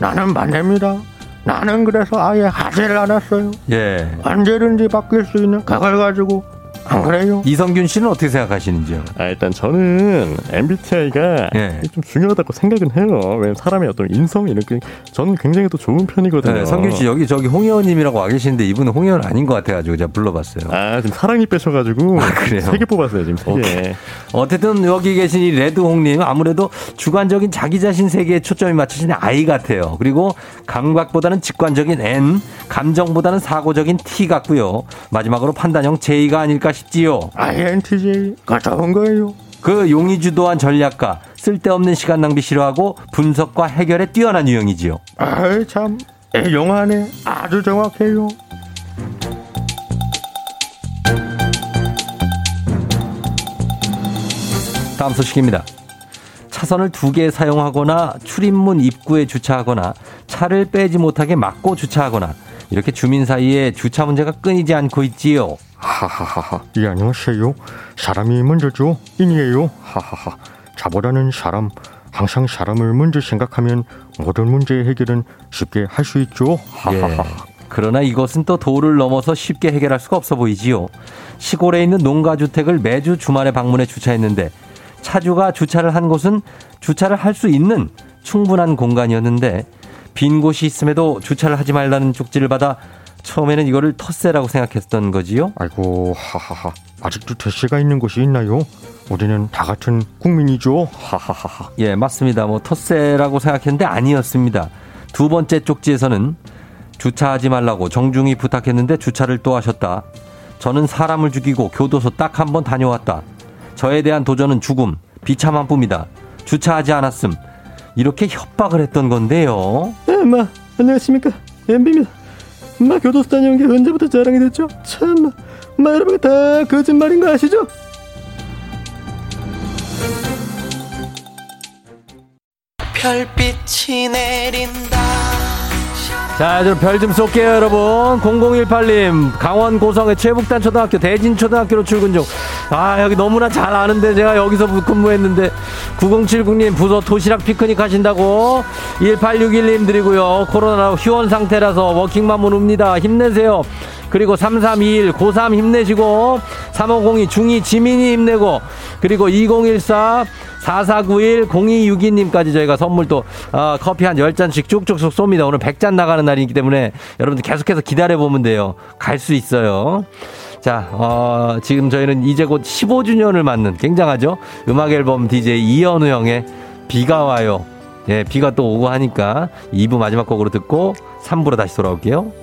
나는 반대입니다. 나는 그래서 아예 하지를 않았어요. 예. 언제든지 바뀔 수 있는 그걸 가지고 안 그래요? 이성균 씨는 어떻게 생각하시는지요? 아, 일단 저는 MBTI가 예. 좀 중요하다고 생각은 해요. 왜냐면 사람의 어떤 인성이 이렇게 저는 굉장히 또 좋은 편이거든요. 네, 성균 씨 여기 저기 홍의원님이라고 와 계시는데 이분은 홍의원 아닌 것 같아가지고 제가 불러봤어요. 아, 지금 사랑이 빼셔가지고 아, 그래요? 세 개 뽑았어요 지금 세. 개. 어쨌든 여기 계신 이 레드홍님 아무래도 주관적인 자기 자신 세계에 초점이 맞춰진 I 같아요. 그리고 감각보다는 직관적인 N, 감정보다는 사고적인 T 같고요. 마지막으로 판단형 J가 아닐까 싶 지요. INTJ가 좋은 거예요. 그 용이 주도한 전략가, 쓸데없는 시간 낭비 싫어하고 분석과 해결에 뛰어난 유형이지요. 아이 참 용하네. 아주 정확해요. 다음 소식입니다. 차선을 두 개 사용하거나 출입문 입구에 주차하거나 차를 빼지 못하게 막고 주차하거나 이렇게 주민 사이에 주차 문제가 끊이지 않고 있지요. 하하하하. 예 안녕하세요. 사람이 먼저죠. 인이에요. 하하하. 자보다는 사람. 항상 사람을 먼저 생각하면 모든 문제 의 해결은 쉽게 할 수 있죠. 예. 하하하. 그러나 이것은 또 도를 넘어서 쉽게 해결할 수가 없어 보이지요. 시골에 있는 농가주택을 매주 주말에 방문해 주차했는데 차주가 주차를 한 곳은 주차를 할 수 있는 충분한 공간이었는데 빈 곳이 있음에도 주차를 하지 말라는 쪽지를 받아 처음에는 이거를 텃세라고 생각했던 거지요. 아이고 하하하. 아직도 대시가 있는 곳이 있나요? 우리는 다 같은 국민이죠. 하하하하. 예, 맞습니다. 뭐 텃세라고 생각했는데 아니었습니다. 두 번째 쪽지에서는 주차하지 말라고 정중히 부탁했는데 주차를 또 하셨다. 저는 사람을 죽이고 교도소 딱 한 번 다녀왔다. 저에 대한 도전은 죽음, 비참한 뿐이다. 주차하지 않았음. 이렇게 협박을 했던 건데요. 아, 엄마 안녕하십니까 엠비입니다. 엄마 교도소 다녀온 게 언제부터 자랑이 됐죠? 참마 여러분 다 거짓말인 거 아시죠? 별빛이 내린다 자, 그럼 별좀 쏠게요, 여러분. 0018님, 강원 고성의 최북단 초등학교, 대진 초등학교로 출근 중. 아, 여기 너무나 잘 아는데, 제가 여기서 근무했는데. 9079님, 부서 도시락 피크닉 하신다고. 1861님 드리고요. 코로나로 휴원 상태라서 워킹맘은 옵니다. 힘내세요. 그리고 3321, 고3 힘내시고. 3502, 중2 지민이 힘내고. 그리고 2014, 4491 0262님까지 저희가 선물 또 어, 커피 한 10잔씩 쭉쭉쭉 쏩니다. 오늘 100잔 나가는 날이기 때문에 여러분들 계속해서 기다려 보면 돼요. 갈 수 있어요. 자, 어, 지금 저희는 이제 곧 15주년을 맞는 굉장하죠? 음악 앨범 DJ 이현우 형의 비가 와요. 예, 비가 또 오고 하니까 2부 마지막 곡으로 듣고 3부로 다시 돌아올게요.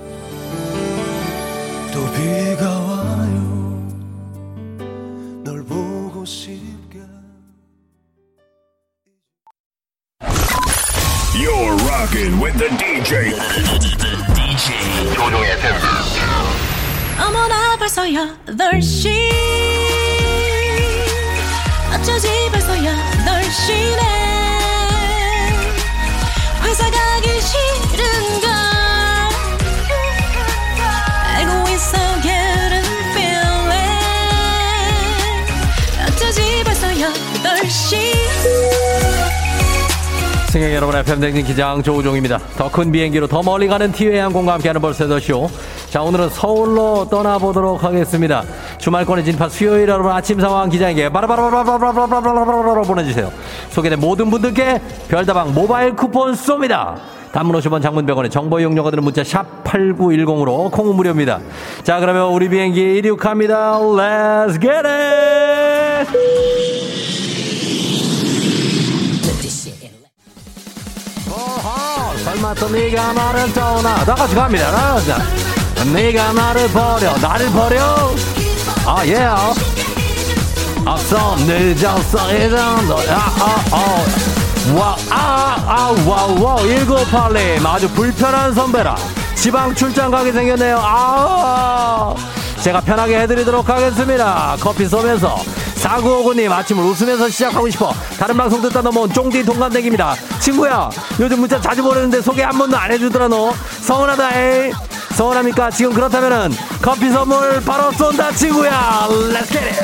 You're rocking with the DJ. DJ 조종의 어머나 벌써 8시 어쩌지 벌써 8시네 승객 여러분, FM댕진 기장 조우종입니다. 더 큰 비행기로 더 멀리 가는 티웨이 항공과 함께하는 벌새더쇼. 자, 오늘은 서울로 떠나보도록 하겠습니다. 주말권에 진파 수요일 여러분 아침 상황 기장에게 바라바라바라바라바라바라바라 보내주세요. 소개된 모든 분들께 별다방 모바일 쿠폰 쏩니다. 단문 50원 장문병원의 정보 이용료가 드는 문자 샵 8910으로 콩은 무료입니다. 자, 그러면 우리 비행기 이륙합니다. Let's get it! 또 네가 나를 떠나. 다 같이 갑니다. 다 같이 네가 나를 버려. 나를 버려. 아 예. 앞서 늦었어 이런 너아아아 와아아와와 1982 아주 불편한 선배라. 지방 출장 가게 생겼네요. 아 제가 편하게 해드리도록 하겠습니다. 커피 쏘면서 사구오구님 아침을 웃으면서 시작하고 싶어. 다른 방송 듣다 넘어온 쫑디 동갑내기입니다. 친구야 요즘 문자 자주 보내는데 소개 한 번도 안 해주더라 너. 서운하다 에이. 서운합니까? 지금 그렇다면은 커피 선물 바로 쏜다 친구야. Let's get it.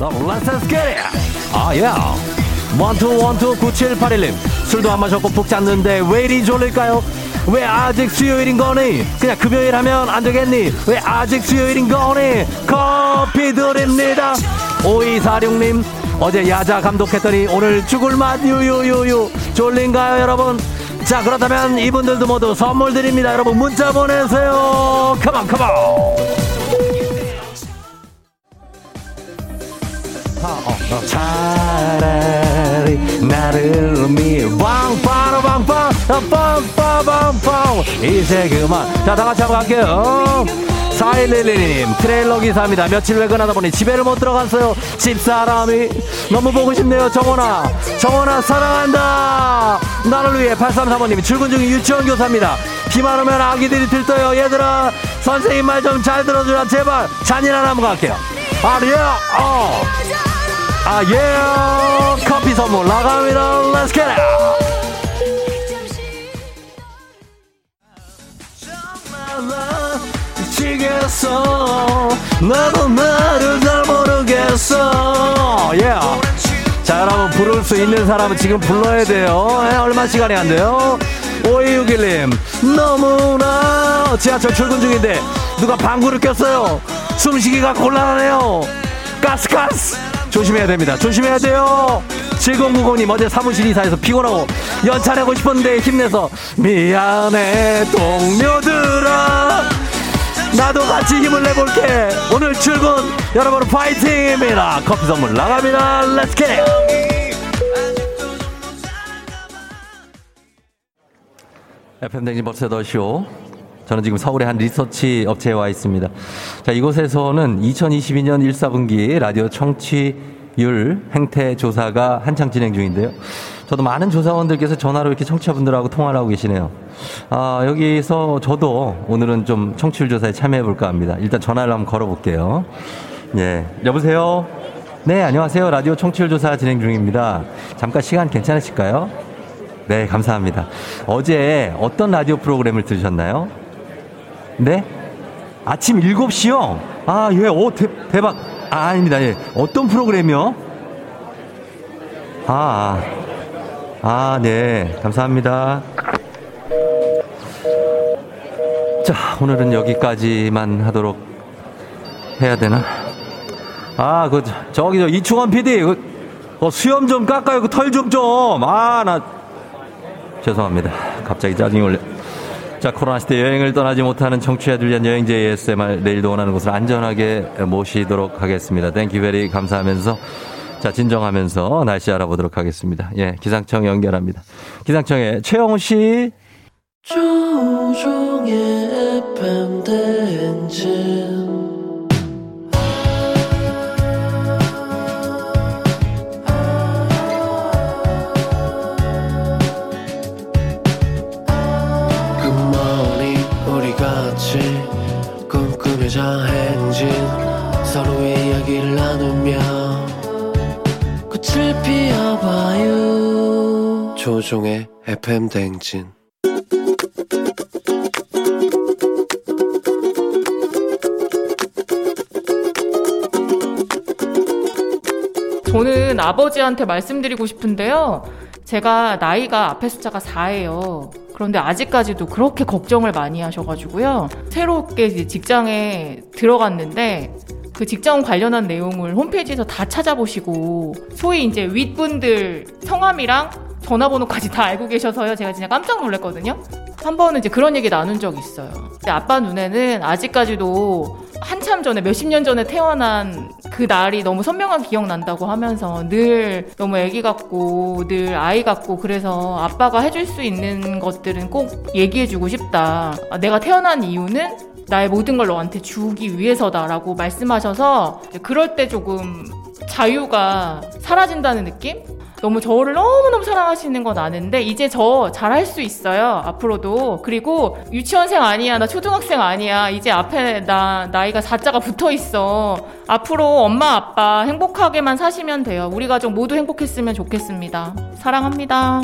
Let's get it. 아 예. 원투 원투 9781님. 술도 안 마셨고 푹 잤는데 왜 이리 졸릴까요? 왜 아직 수요일인 거니? 그냥 금요일 하면 안 되겠니? 왜 아직 수요일인 거니? 커피 드립니다. 5246님 어제 야자 감독했더니 오늘 죽을 맛 유유유유 졸린가요 여러분? 자 그렇다면 이분들도 모두 선물 드립니다 여러분 문자 보내세요 컴온 컴온 차라리 나를 미왕 빠라방빵 빵빠방빵 이제 그만. 자 다같이 한번 갈게요. 4111님 트레일러 기사입니다. 며칠 외근하다 보니 집에를 못 들어갔어요. 집사람이 너무 보고 싶네요 정원아. 정원아 사랑한다. 나를 위해 8335님 출근 중인 유치원 교사입니다. 비만 오면 아기들이 들떠요. 얘들아 선생님 말 좀 잘 들어주라. 제발 잔인한 한번 갈게요. 아리야 어. 아, 예! 커피 선물 나갑니다. Get it! 미치겠어. 나도 나를 잘 모르겠어. 예. 자, 여러분, 부를 수 있는 사람은 지금 불러야 돼요. 예, 얼마 시간이 안 돼요? 5261님, 너무나 지하철 출근 중인데 누가 방구를 꼈어요. 숨쉬기가 곤란하네요. 가스가스! 조심해야 됩니다. 조심해야 돼요. 7090님 어제 사무실 이사해서 피곤하고 연차 내고 싶었는데 힘내서 미안해 동료들아 나도 같이 힘을 내볼게. 오늘 출근 여러분 파이팅입니다. 커피 선물 나갑니다. Let's get FM 댕진 벌써 더쇼. 저는 지금 서울의 한 리서치 업체에 와 있습니다. 자, 이곳에서는 2022년 1, 4분기 라디오 청취율 행태 조사가 한창 진행 중인데요. 저도 많은 조사원들께서 전화로 이렇게 청취자분들하고 통화를 하고 계시네요. 아, 여기서 저도 오늘은 좀 청취율 조사에 참여해 볼까 합니다. 일단 전화를 한번 걸어 볼게요. 예. 여보세요? 네, 안녕하세요. 라디오 청취율 조사 진행 중입니다. 잠깐 시간 괜찮으실까요? 네, 감사합니다. 어제 어떤 라디오 프로그램을 들으셨나요? 네? 아침 7시요? 아, 예, 오, 대, 대박. 아, 아닙니다. 예. 어떤 프로그램이요? 아, 아, 아, 네. 감사합니다. 자, 오늘은 여기까지만 하도록 해야 되나? 아, 그, 저기, 저, 이충원 PD, 그, 어, 수염 좀 깎아요. 그 털 좀 좀. 아, 나, 죄송합니다. 갑자기 짜증이 올려. 자, 코로나 시대 여행을 떠나지 못하는 청취자들 위한 여행제 ASMR 내일도 원하는 곳을 안전하게 모시도록 하겠습니다. thank you very 감사하면서 자, 진정하면서 날씨 알아보도록 하겠습니다. 예, 기상청 연결합니다. 기상청에 최영우 씨. 꿈꾸며자 행진 서로의 이야기를 나누며 피워봐요 조종의 FM 대행진 저는 아버지한테 말씀드리고 싶은데요. 제가 나이가 앞에 숫자가 4예요. 그런데 아직까지도 그렇게 걱정을 많이 하셔가지고요. 새롭게 이제 직장에 들어갔는데 그 직장 관련한 내용을 홈페이지에서 다 찾아보시고 소위 이제 윗분들 성함이랑 전화번호까지 다 알고 계셔서요. 제가 진짜 깜짝 놀랐거든요. 한 번은 이제 그런 얘기 나눈 적이 있어요. 아빠 눈에는 아직까지도 한참 전에 몇십 년 전에 태어난 그 날이 너무 선명하게 기억 난다고 하면서 늘 너무 애기 같고 늘 아이 같고 그래서 아빠가 해줄 수 있는 것들은 꼭 얘기해주고 싶다. 아, 내가 태어난 이유는 나의 모든 걸 너한테 주기 위해서다라고 말씀하셔서 그럴 때 조금 자유가 사라진다는 느낌? 너무 저를 너무너무 사랑하시는 건 아는데 이제 저 잘할 수 있어요. 앞으로도. 그리고 유치원생 아니야. 나 초등학생 아니야. 이제 앞에 나 나이가 4자가 붙어 있어. 앞으로 엄마 아빠 행복하게만 사시면 돼요. 우리 가족 모두 행복했으면 좋겠습니다. 사랑합니다.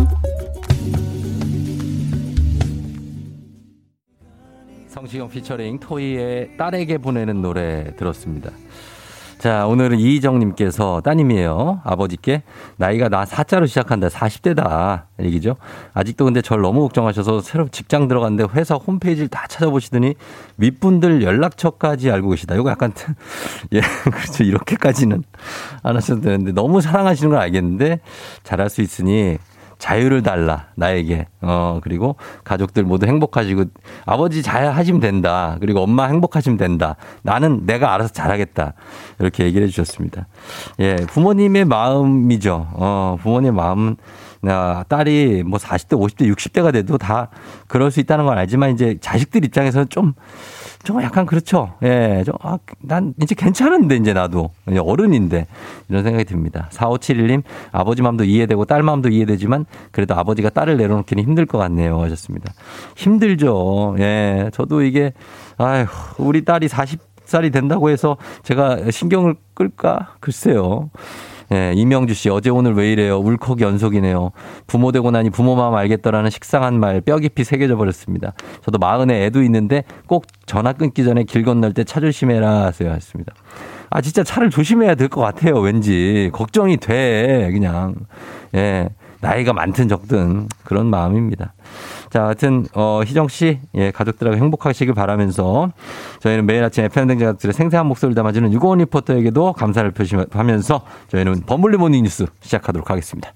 성시경 피처링 토이의 딸에게 보내는 노래 들었습니다. 자, 오늘은 이희정님께서 따님이에요. 아버지께 나이가 나 사자로 시작한다. 40대다. 얘기죠. 아직도 근데 절 너무 걱정하셔서 새로 직장 들어갔는데 회사 홈페이지를 다 찾아보시더니 윗분들 연락처까지 알고 계시다. 이거 약간, 예, [laughs] 그렇죠. 이렇게까지는 안 하셔도 되는데 너무 사랑하시는 걸 알겠는데 잘할 수 있으니 자유를 달라 나에게. 어 그리고 가족들 모두 행복하시고 아버지 잘 하시면 된다. 그리고 엄마 행복하시면 된다. 나는 내가 알아서 잘하겠다. 이렇게 얘기를 해주셨습니다. 예 부모님의 마음이죠. 어 부모님의 마음은 나 딸이 뭐 40대 50대 60대가 돼도 다 그럴 수 있다는 걸 알지만 이제 자식들 입장에서는 좀 좀 약간 그렇죠. 예, 좀, 아, 난 이제 괜찮은데, 이제 나도. 이제 어른인데. 이런 생각이 듭니다. 4571님, 아버지 마음도 이해되고 딸 마음도 이해되지만 그래도 아버지가 딸을 내려놓기는 힘들 것 같네요. 하셨습니다. 힘들죠. 예, 저도 이게, 아휴, 우리 딸이 40 살이 된다고 해서 제가 신경을 끌까? 글쎄요. 예, 이명주 씨, 어제 오늘 왜 이래요? 울컥 연속이네요. 부모 되고 나니 부모 마음 알겠더라는 식상한 말 뼈 깊이 새겨져 버렸습니다. 저도 마흔에 애도 있는데 꼭 전화 끊기 전에 길 건널 때 차 조심해라 하세요. 했습니다. 아, 진짜 차를 조심해야 될 것 같아요. 왠지. 걱정이 돼. 그냥. 예. 나이가 많든 적든 그런 마음입니다. 자, 하여튼, 어, 희정 씨, 예, 가족들하고 행복하시길 바라면서 저희는 매일 아침 FM대행진 가족들의 생생한 목소리를 담아주는 유고원 리포터에게도 감사를 표시하면서 저희는 범블리 모닝 뉴스 시작하도록 하겠습니다.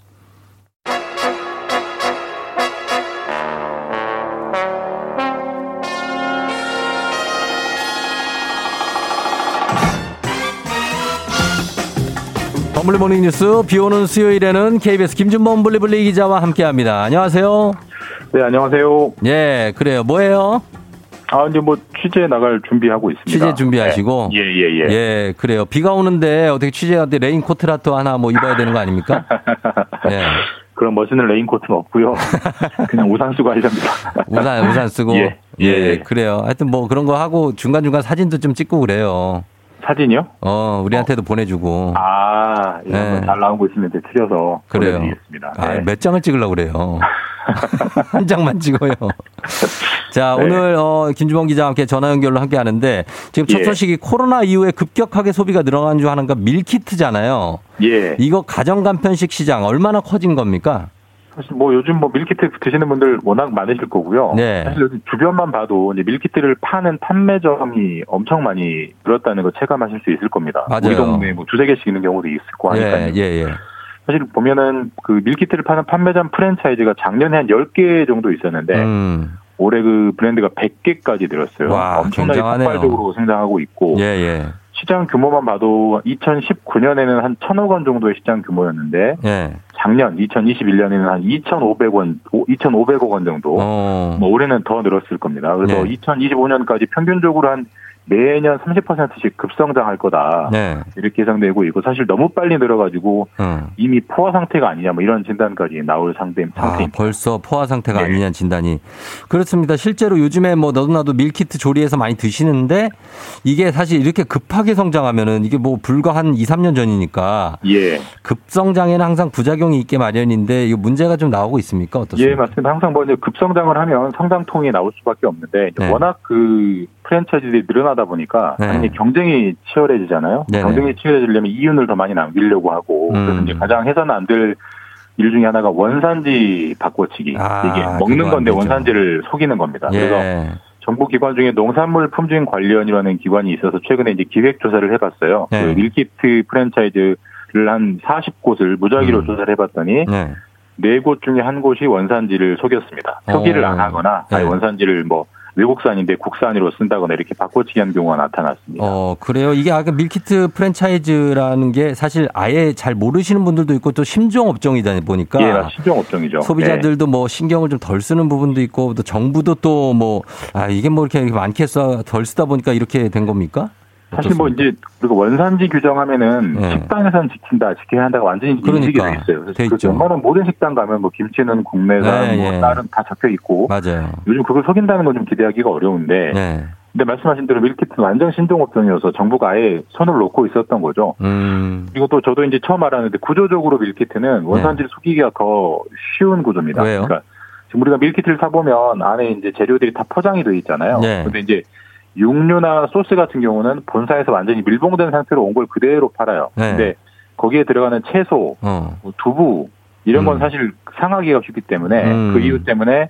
범블리 모닝 뉴스 비 오는 수요일에는 KBS 김준범 블리블리 기자와 함께 합니다. 안녕하세요. 네, 안녕하세요. 예, 그래요. 뭐예요? 아, 이제 뭐 취재 나갈 준비하고 있습니다. 취재 준비하시고. 네. 예, 예, 예. 예, 그래요. 비가 오는데 어떻게 취재하는데 레인코트라도 하나 뭐 입어야 되는 거 아닙니까? [laughs] 예. 그런 멋있는 레인코트는 없고요. 그냥 우산 쓰고 하렵니다. 우산, 우산 쓰고. 예, 예, 예. 그래요. 하여튼 뭐 그런 거 하고 중간중간 사진도 좀 찍고 그래요. 사진이요? 어, 우리한테도 보내주고. 아, 이런 네. 거 잘 나온 거 있으면 이제 틀려서 그래요. 보내드리겠습니다. 아, 네. 몇 장을 찍으려고 그래요. [laughs] 한 장만 찍어요. 자, 네. 오늘, 어, 김준범 기자와 함께 전화 연결로 함께 하는데, 지금 첫 예. 소식이 코로나 이후에 급격하게 소비가 늘어난 것 중 하나가 밀키트잖아요. 예. 이거 가정 간편식 시장 얼마나 커진 겁니까? 사실 뭐 요즘 뭐 밀키트 드시는 분들 워낙 많으실 거고요. 네. 사실 여기 주변만 봐도 이제 밀키트를 파는 판매점이 엄청 많이 늘었다는 거 체감하실 수 있을 겁니다. 맞아요. 우리 동네에 뭐 두세 개씩 있는 경우도 있을 거 하니까요. 예, 예, 예. 사실 보면은 그 밀키트를 파는 판매점 프랜차이즈가 작년에 한 10개 정도 있었는데 음, 올해 그 브랜드가 100개까지 늘었어요. 와, 엄청나게 굉장하네요. 폭발적으로 성장하고 있고 예, 예. 시장 규모만 봐도 2019년에는 한 1,000억 원 정도의 시장 규모였는데 예. 작년 2021년에는 한 2,500원 2,500억 원 정도 어, 뭐 올해는 더 늘었을 겁니다. 그래서 네. 2025년까지 평균적으로 한 매년 30%씩 급성장할 거다. 네. 이렇게 예상되고 있고 사실 너무 빨리 늘어가지고 어. 이미 포화 상태가 아니냐 뭐 이런 진단까지 나올 상태, 아, 상태입니다. 벌써 포화 상태가 네. 아니냐는 진단이. 그렇습니다. 실제로 요즘에 뭐 너도 나도 밀키트 조리해서 많이 드시는데 이게 사실 이렇게 급하게 성장하면은 이게 뭐 불과 한 2, 3년 전이니까 예. 급성장에는 항상 부작용이 있게 마련인데 이거 문제가 좀 나오고 있습니까? 어떻습니까? 예, 맞습니다. 항상 뭐 이제 급성장을 하면 성장통이 나올 수밖에 없는데 네. 워낙 그 프랜차이즈들이 늘어나다 보니까 네. 당연히 경쟁이 치열해지잖아요. 네네. 경쟁이 치열해지려면 이윤을 더 많이 남기려고 하고 음. 그래서 이제 가장 해서는 안 될 일 중에 하나가 원산지 바꿔치기. 아, 이게 먹는 안 건데. 원산지를 속이는 겁니다. 그래서 예. 정부 기관 중에 농산물 품질 관리원이라는 기관이 있어서 최근에 이제 기획 조사를 해봤어요. 네. 그 밀키트 프랜차이즈를 한 40곳을 무작위로 음. 조사를 해봤더니 네. 네곳 중에 한 곳이 원산지를 속였습니다. 표기를 어. 안 하거나 아니, 네. 원산지를 뭐 외국산인데 국산으로 쓴다거나 이렇게 바꿔치기 한 경우가 나타났습니다. 어, 그래요. 이게 아까 밀키트 프랜차이즈라는 게 사실 아예 잘 모르시는 분들도 있고 또 신종 업종이다 보니까 예, 나 신종 업종이죠. 소비자들도 뭐 신경을 좀 덜 쓰는 부분도 있고 또 정부도 또 뭐 아 이게 뭐 이렇게 많겠어 덜 쓰다 보니까 이렇게 된 겁니까? 사실 뭐 이제 그리고 원산지 규정하면은 네. 식당에서는 지킨다, 지켜야 한다가 완전히 그러니까. 돼 있어요. 돼 그래서. 웬만한 모든 식당 가면 뭐 김치는 국내산, 네, 뭐 예. 쌀은 다 적혀 있고 맞아요. 요즘 그걸 속인다는 건 좀 기대하기가 어려운데. 네. 근데 말씀하신 대로 밀키트는 완전 신종업종이어서 정부가 아예 손을 놓고 있었던 거죠. 음. 그리고 또 저도 이제 처음 알았는데 구조적으로 밀키트는 원산지를 속이기가 더 쉬운 구조입니다. 네. 왜요? 그러니까 지금 우리가 밀키트를 사 보면 안에 이제 재료들이 다 포장이 돼 있잖아요. 네. 근데 이제 육류나 소스 같은 경우는 본사에서 완전히 밀봉된 상태로 온 걸 그대로 팔아요. 네. 근데 거기에 들어가는 채소, 어. 뭐 두부 이런 건 음. 사실 상하기가 쉽기 때문에 음. 그 이유 때문에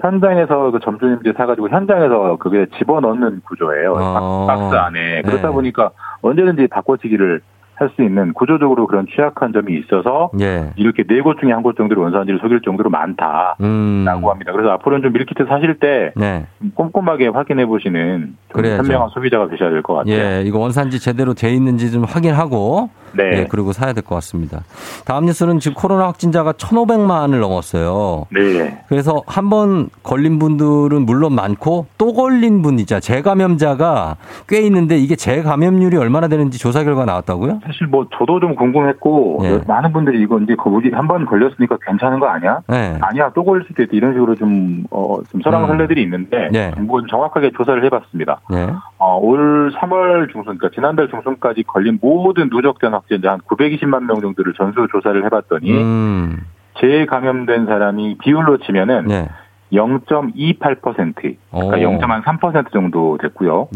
현장에서 그 점주님들이 사가지고 현장에서 그게 집어넣는 구조예요. 어. 박- 박스 안에 그렇다 네. 보니까 언제든지 바꿔치기를 할 수 있는 구조적으로 그런 취약한 점이 있어서 예. 이렇게 네 곳 중에 한 곳 정도로 원산지를 속일 정도로 많다라고 음. 합니다. 그래서 앞으로는 좀 밀키트 사실 때 네. 좀 꼼꼼하게 확인해 보시는. 현명한 소비자가 되셔야 될 것 같아요. 예, 이거 원산지 제대로 돼 있는지 좀 확인하고 네. 예, 그리고 사야 될 것 같습니다. 다음 뉴스는 지금 코로나 확진자가 1,500만을 넘었어요. 네. 그래서 한 번 걸린 분들은 물론 많고 또 걸린 분 있잖아요. 재감염자가 꽤 있는데 이게 재감염률이 얼마나 되는지 조사 결과 나왔다고요? 사실 뭐 저도 좀 궁금했고 예. 많은 분들이 이거 이제 거북이 한 번 걸렸으니까 괜찮은 거 아니야? 네. 아니야 또 걸릴 수도 있다 이런 식으로 좀, 어, 좀 설왕설래들이 있는데 네. 뭐 정확하게 조사를 해봤습니다. 네. 어, 올 3월 중순, 그러니까 지난달 중순까지 걸린 모든 누적된 확진자 한 920만 명 정도를 전수 조사를 해봤더니 음. 재감염된 사람이 비율로 치면은 네. 0.28% 그러니까 오. 0.3% 정도 됐고요.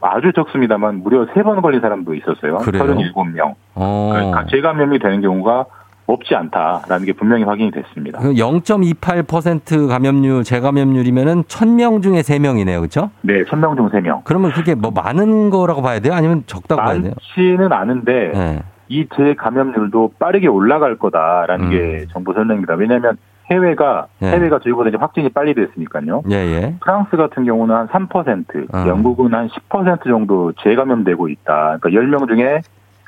네. 아주 적습니다만 무려 3번 걸린 사람도 있었어요. 그래요? 37명. 어. 그러니까 재감염이 되는 경우가 없지 않다라는 게 분명히 확인이 됐습니다. 그0.28% 감염률, 재감염률이면은 1000명 중에 3명이네요. 그렇죠? 네, 1000명 중 3명. 그러면 그게 뭐 많은 거라고 봐야 돼요? 아니면 적다고 봐야 돼요? 많지는 않은데 네. 이 재감염률도 빠르게 올라갈 거다라는 음. 게 정부 설명입니다. 왜냐하면 해외가 네. 해외가 저희보다 이제 확진이 빨리 됐으니까요. 예, 예. 프랑스 같은 경우는 한 3%, 어. 영국은 한 10% 정도 재감염되고 있다. 그러니까 10명 중에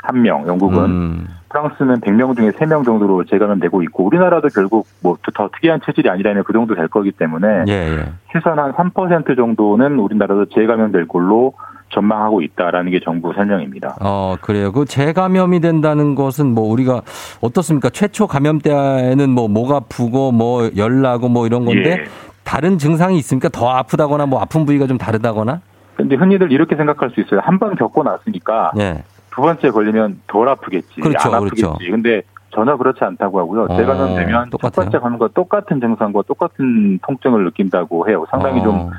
1명, 영국은 음. 프랑스는 100명 중에 3명 정도로 재감염되고 있고 우리나라도 결국 뭐 더 특이한 체질이 아니라면 그 정도 될 거기 때문에 예, 예. 최소한 한 3% 정도는 우리나라도 재감염될 걸로 전망하고 있다라는 게 정부 설명입니다. 어, 그래요. 그 재감염이 된다는 것은 뭐 우리가 어떻습니까? 최초 감염 때에는 뭐 목 아프고 뭐 열나고 뭐 이런 건데 예. 다른 증상이 있습니까? 더 아프다거나 뭐 아픈 부위가 좀 다르다거나? 근데 흔히들 이렇게 생각할 수 있어요. 한 번 겪고 났으니까 예. 두 번째 걸리면 덜 아프겠지, 그렇죠, 안 아프겠지. 그렇죠. 근데 전혀 그렇지 않다고 하고요. 어, 재감염되면 첫 똑같아요? 번째 감염과 똑같은 증상과 똑같은 통증을 느낀다고 해요. 상당히 어. 좀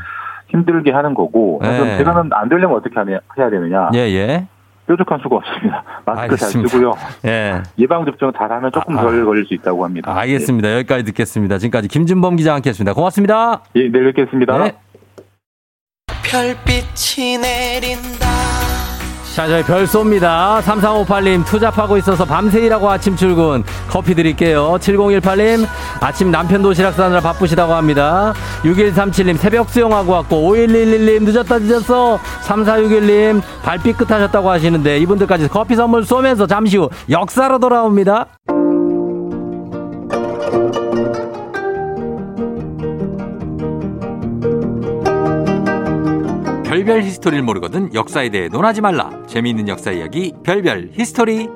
힘들게 하는 거고. 네. 그럼 재감염 안 되려면 어떻게 하냐- 해야 되느냐? 예, 예. 뾰족한 수가 없습니다. 마스크 잘 알겠습니다. 쓰고요. [laughs] 예. 예방 접종 잘하면 조금 아, 덜 걸릴 수 있다고 합니다. 알겠습니다. 여기까지 듣겠습니다. 지금까지 김준범 기자 함께 했습니다. 고맙습니다. 예, 내일 뵙겠습니다. 네. 별빛이 내린다 자, 저희 별 쏩니다. 3358님, 투잡하고 있어서 밤새 일하고 아침 출근. 커피 드릴게요. 7018님, 아침 남편 도시락 싸느라 바쁘시다고 합니다. 6137님, 새벽 수영하고 왔고, 5111님, 늦었다, 늦었어. 3461님, 발빛 끝 하셨다고 하시는데, 이분들까지 커피 선물 쏘면서 잠시 후 역사로 돌아옵니다. 별별 히스토리를 모르거든 역사에 대해 논하지 말라. 재미있는 역사 이야기 별별 히스토리.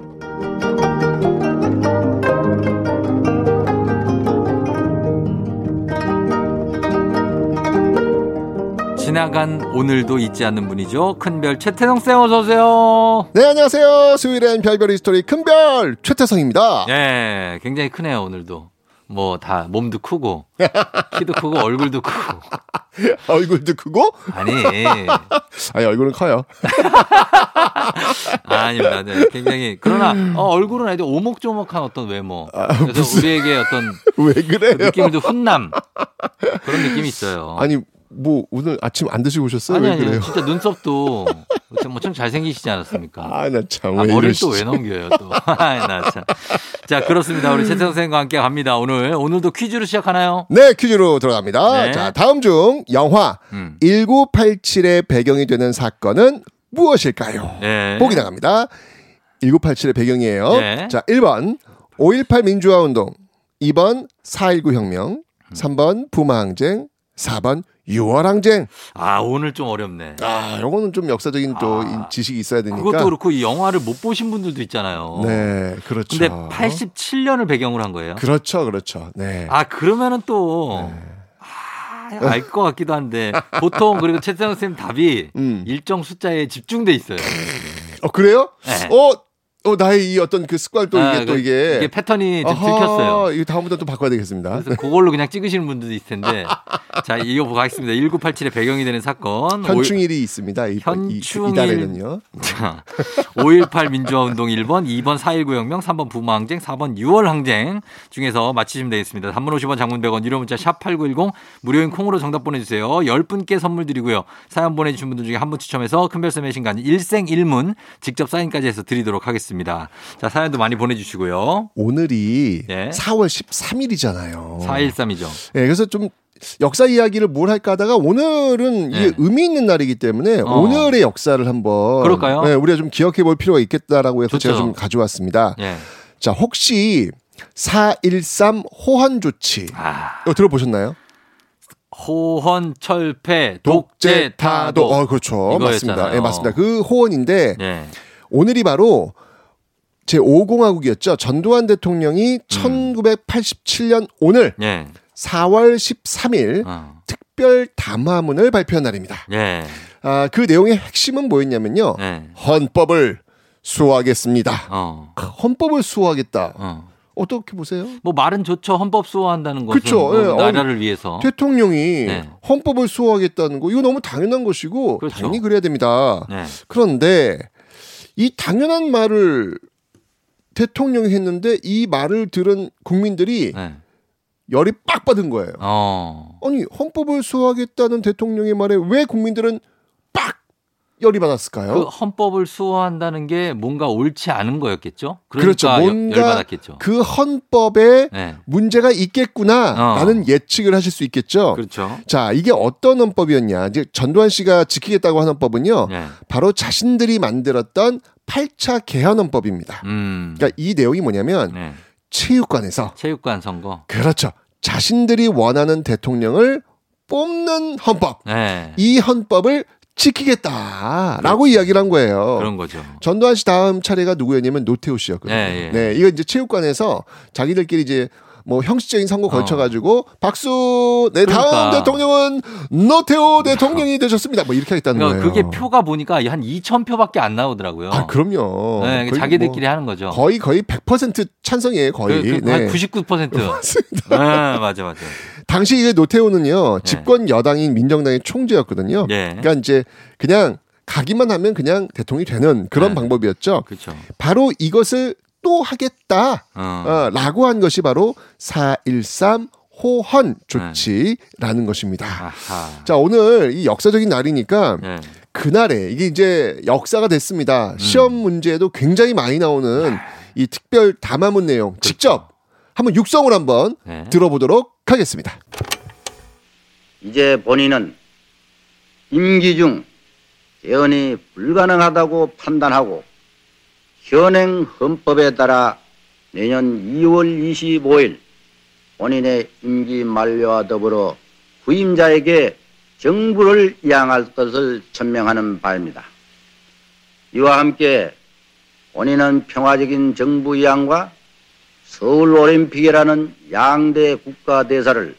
지나간 오늘도 잊지 않는 분이죠. 큰별 최태성 쌤 어서 오세요. 네, 안녕하세요. 수요일엔 별별 히스토리 큰별 최태성입니다. 예, 굉장히 크네요 오늘도. 뭐 다 몸도 크고 키도 크고 얼굴도 크고. [laughs] 얼굴도 크고? 아니. 아니, 얼굴은 커요. [laughs] 아닙니다. 네, 굉장히 그러나 어, 얼굴은 아주 오목조목한 어떤 외모. 그래서 무슨- 우리에게 어떤 [laughs] 왜 그래요? 좀 훈남 그런 느낌이 있어요. 아니, 뭐, 오늘 아침 안 드시고 오셨어요? 아니 왜 아니 그래요? 진짜 눈썹도 뭐좀 잘생기시지 않았습니까? 아, 나 참. 아, 왜 머리를 이러시지? 또왜 넘겨요, 또. [laughs] 아이, 나 참. 자, 그렇습니다. 우리 최태성 선생과 함께 갑니다. 오늘, 오늘도 퀴즈로 시작하나요? 네, 퀴즈로 들어갑니다. 네. 자, 다음 중 영화 음. 1987의 배경이 되는 사건은 무엇일까요? 네. 보기 나갑니다. 1987의 배경이에요. 네. 자, 1번 5.18 민주화 운동, 2번 4.19 혁명, 3번 부마 항쟁, 4번 유월항쟁. 아, 오늘 좀 어렵네. 아, 요거는 좀 역사적인 또이 지식이 있어야 되니까. 그것도 그렇고 이 영화를 못 보신 분들도 있잖아요. 네, 그렇죠. 근데 87년을 배경으로 한 거예요. 그렇죠, 그렇죠. 네. 아, 그러면은 또. 아, 알것 같기도 한데 [laughs] 보통 그리고 최태성 선생님 답이 음. 일정 숫자에 집중돼 있어요. 어, 그래요? 네. 어, 어, 나의 이 어떤 그 습관 또 아, 이게 또 그- 이게. 이게 패턴이 좀 아하, 들켰어요. 이거 다음부터 또 바꿔야 되겠습니다. 그래서 그걸로 그냥 찍으시는 분들도 있을 텐데 자 이거 보고 가겠습니다. 1987의 배경이 되는 사건. 현충일이 있습니다. 이, 현충일. 이, 이달에는요. 자, 5.18 민주화운동 1번, 2번 4.19 혁명, 3번 부마항쟁, 4번 6월 항쟁 중에서 맞히시면 되겠습니다. 단문 50원, 장문 100원, 유료 문자 샵 8910, 무료인 콩으로 정답 보내주세요. 10분께 선물 드리고요. 사연 보내주신 분들 중에 한 분 추첨해서 큰별쌤 의 신간 일생 일문 직접 사인까지 해서 드리도록 하겠습니다. 자, 사연도 많이 보내주시고요. 오늘이 네. 4월 13일이잖아요. 4.13이죠. 네, 그래서 좀 역사 이야기를 뭘 할까 하다가 오늘은 네. 이게 의미 있는 날이기 때문에 어. 오늘의 역사를 한번 그럴까요? 네, 우리가 좀 기억해 볼 필요가 있겠다라고 해서 좋죠. 제가 좀 가져왔습니다. 예. 자, 혹시 413 호환 조치 아. 이거 들어보셨나요? 호헌, 철폐, 독재, 타도. 어, 그렇죠. 맞습니다. 이거였잖아요. 네, 맞습니다. 그 호언인데 예. 오늘이 바로 제 5공화국이었죠. 전두환 대통령이 음. 1987년 오늘 예. 4월 13일 어. 특별 담화문을 발표한 날입니다. 예. 아, 그 내용의 핵심은 뭐였냐면요. 예. 헌법을 수호하겠습니다. 어. 헌법을 수호하겠다. 어. 어떻게 보세요? 뭐 말은 좋죠. 헌법 수호한다는 것은 그쵸. 뭐 예, 어, 나라를 위해서. 대통령이 네. 헌법을 수호하겠다는 거 이거 너무 당연한 것이고 그렇죠. 당연히 그래야 됩니다. 네. 그런데 이 당연한 말을 대통령이 했는데 이 말을 들은 국민들이 네. 열이 빡 받은 거예요. 어. 아니 헌법을 수호하겠다는 대통령의 말에 왜 국민들은 빡 열이 받았을까요? 그 헌법을 수호한다는 게 뭔가 옳지 않은 거였겠죠? 그렇죠. 그러니까 여- 뭔가 열받았겠죠. 그 헌법에 네. 문제가 있겠구나라는 예측을 하실 수 있겠죠. 그렇죠. 자, 이게 어떤 헌법이었냐? 이제 전두환 씨가 지키겠다고 한 헌법은요. 네. 바로 자신들이 만들었던 8차 개헌 헌법입니다. 음. 그러니까 이 내용이 뭐냐면 네. 체육관에서 체육관 선거. 그렇죠. 자신들이 원하는 대통령을 뽑는 헌법. 네. 이 헌법을 지키겠다라고 이야기를 한 거예요. 그런 거죠. 전두환 씨 다음 차례가 누구였냐면 노태우 씨였거든요. 네, 네, 예. 이거 이제 체육관에서 자기들끼리 이제 뭐 형식적인 선거 걸쳐가지고 박수 내 다음 어. 그러니까. 대통령은 노태우 대통령이 되셨습니다. 뭐 이렇게 하겠다는 그러니까 거예요. 그게 표가 보니까 한 2천 표밖에 안 나오더라고요. 아, 그럼요. 네, 자기들끼리 뭐 하는 거죠. 거의 거의 100% 찬성이에요. 거의. 그, 그, 네. 한 99%. [laughs] 맞습니다. 네, 맞아, 맞아. 당시 이게 노태우는요 집권 여당인 민정당의 총재였거든요. 예. 그러니까 이제 그냥 가기만 하면 그냥 대통령이 되는 그런 네. 방법이었죠. 그렇죠. 바로 이것을 또 하겠다. 어. 어, 라고 한 것이 바로 413 호헌 조치라는 것입니다. 아하. 자, 오늘 이 역사적인 날이니까 네. 그날에 이게 이제 역사가 됐습니다. 음. 시험 문제에도 굉장히 많이 나오는 이 특별 담화문 내용 직접 한번 육성을 한번 그렇죠. 네. 들어보도록 하겠습니다. 이제 본인은 임기 중 개헌이 불가능하다고 판단하고 현행 헌법에 따라 내년 2월 25일 본인의 임기 만료와 더불어 후임자에게 정부를 이양할 것을 천명하는 바입니다. 이와 함께 본인은 평화적인 정부 이양과 서울 올림픽이라는 양대 국가 대사를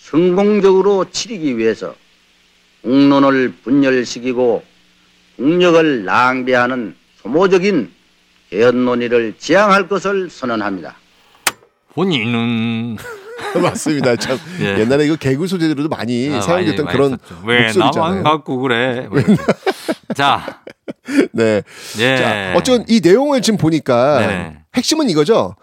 성공적으로 치르기 위해서 국론을 분열시키고 국력을 낭비하는 소모적인 개헌 논의를 지향할 것을 선언합니다. 본인은 [laughs] 맞습니다. 참 [laughs] 예. 옛날에 이거 개그 소재로도 많이 아, 사용됐던 많이, 그런 많이. 왜 목소리잖아요. 나만 갖고 그래? [laughs] 자, 네. 예. 자, 어쨌든 이 내용을 지금 보니까 네네. 핵심은 이거죠.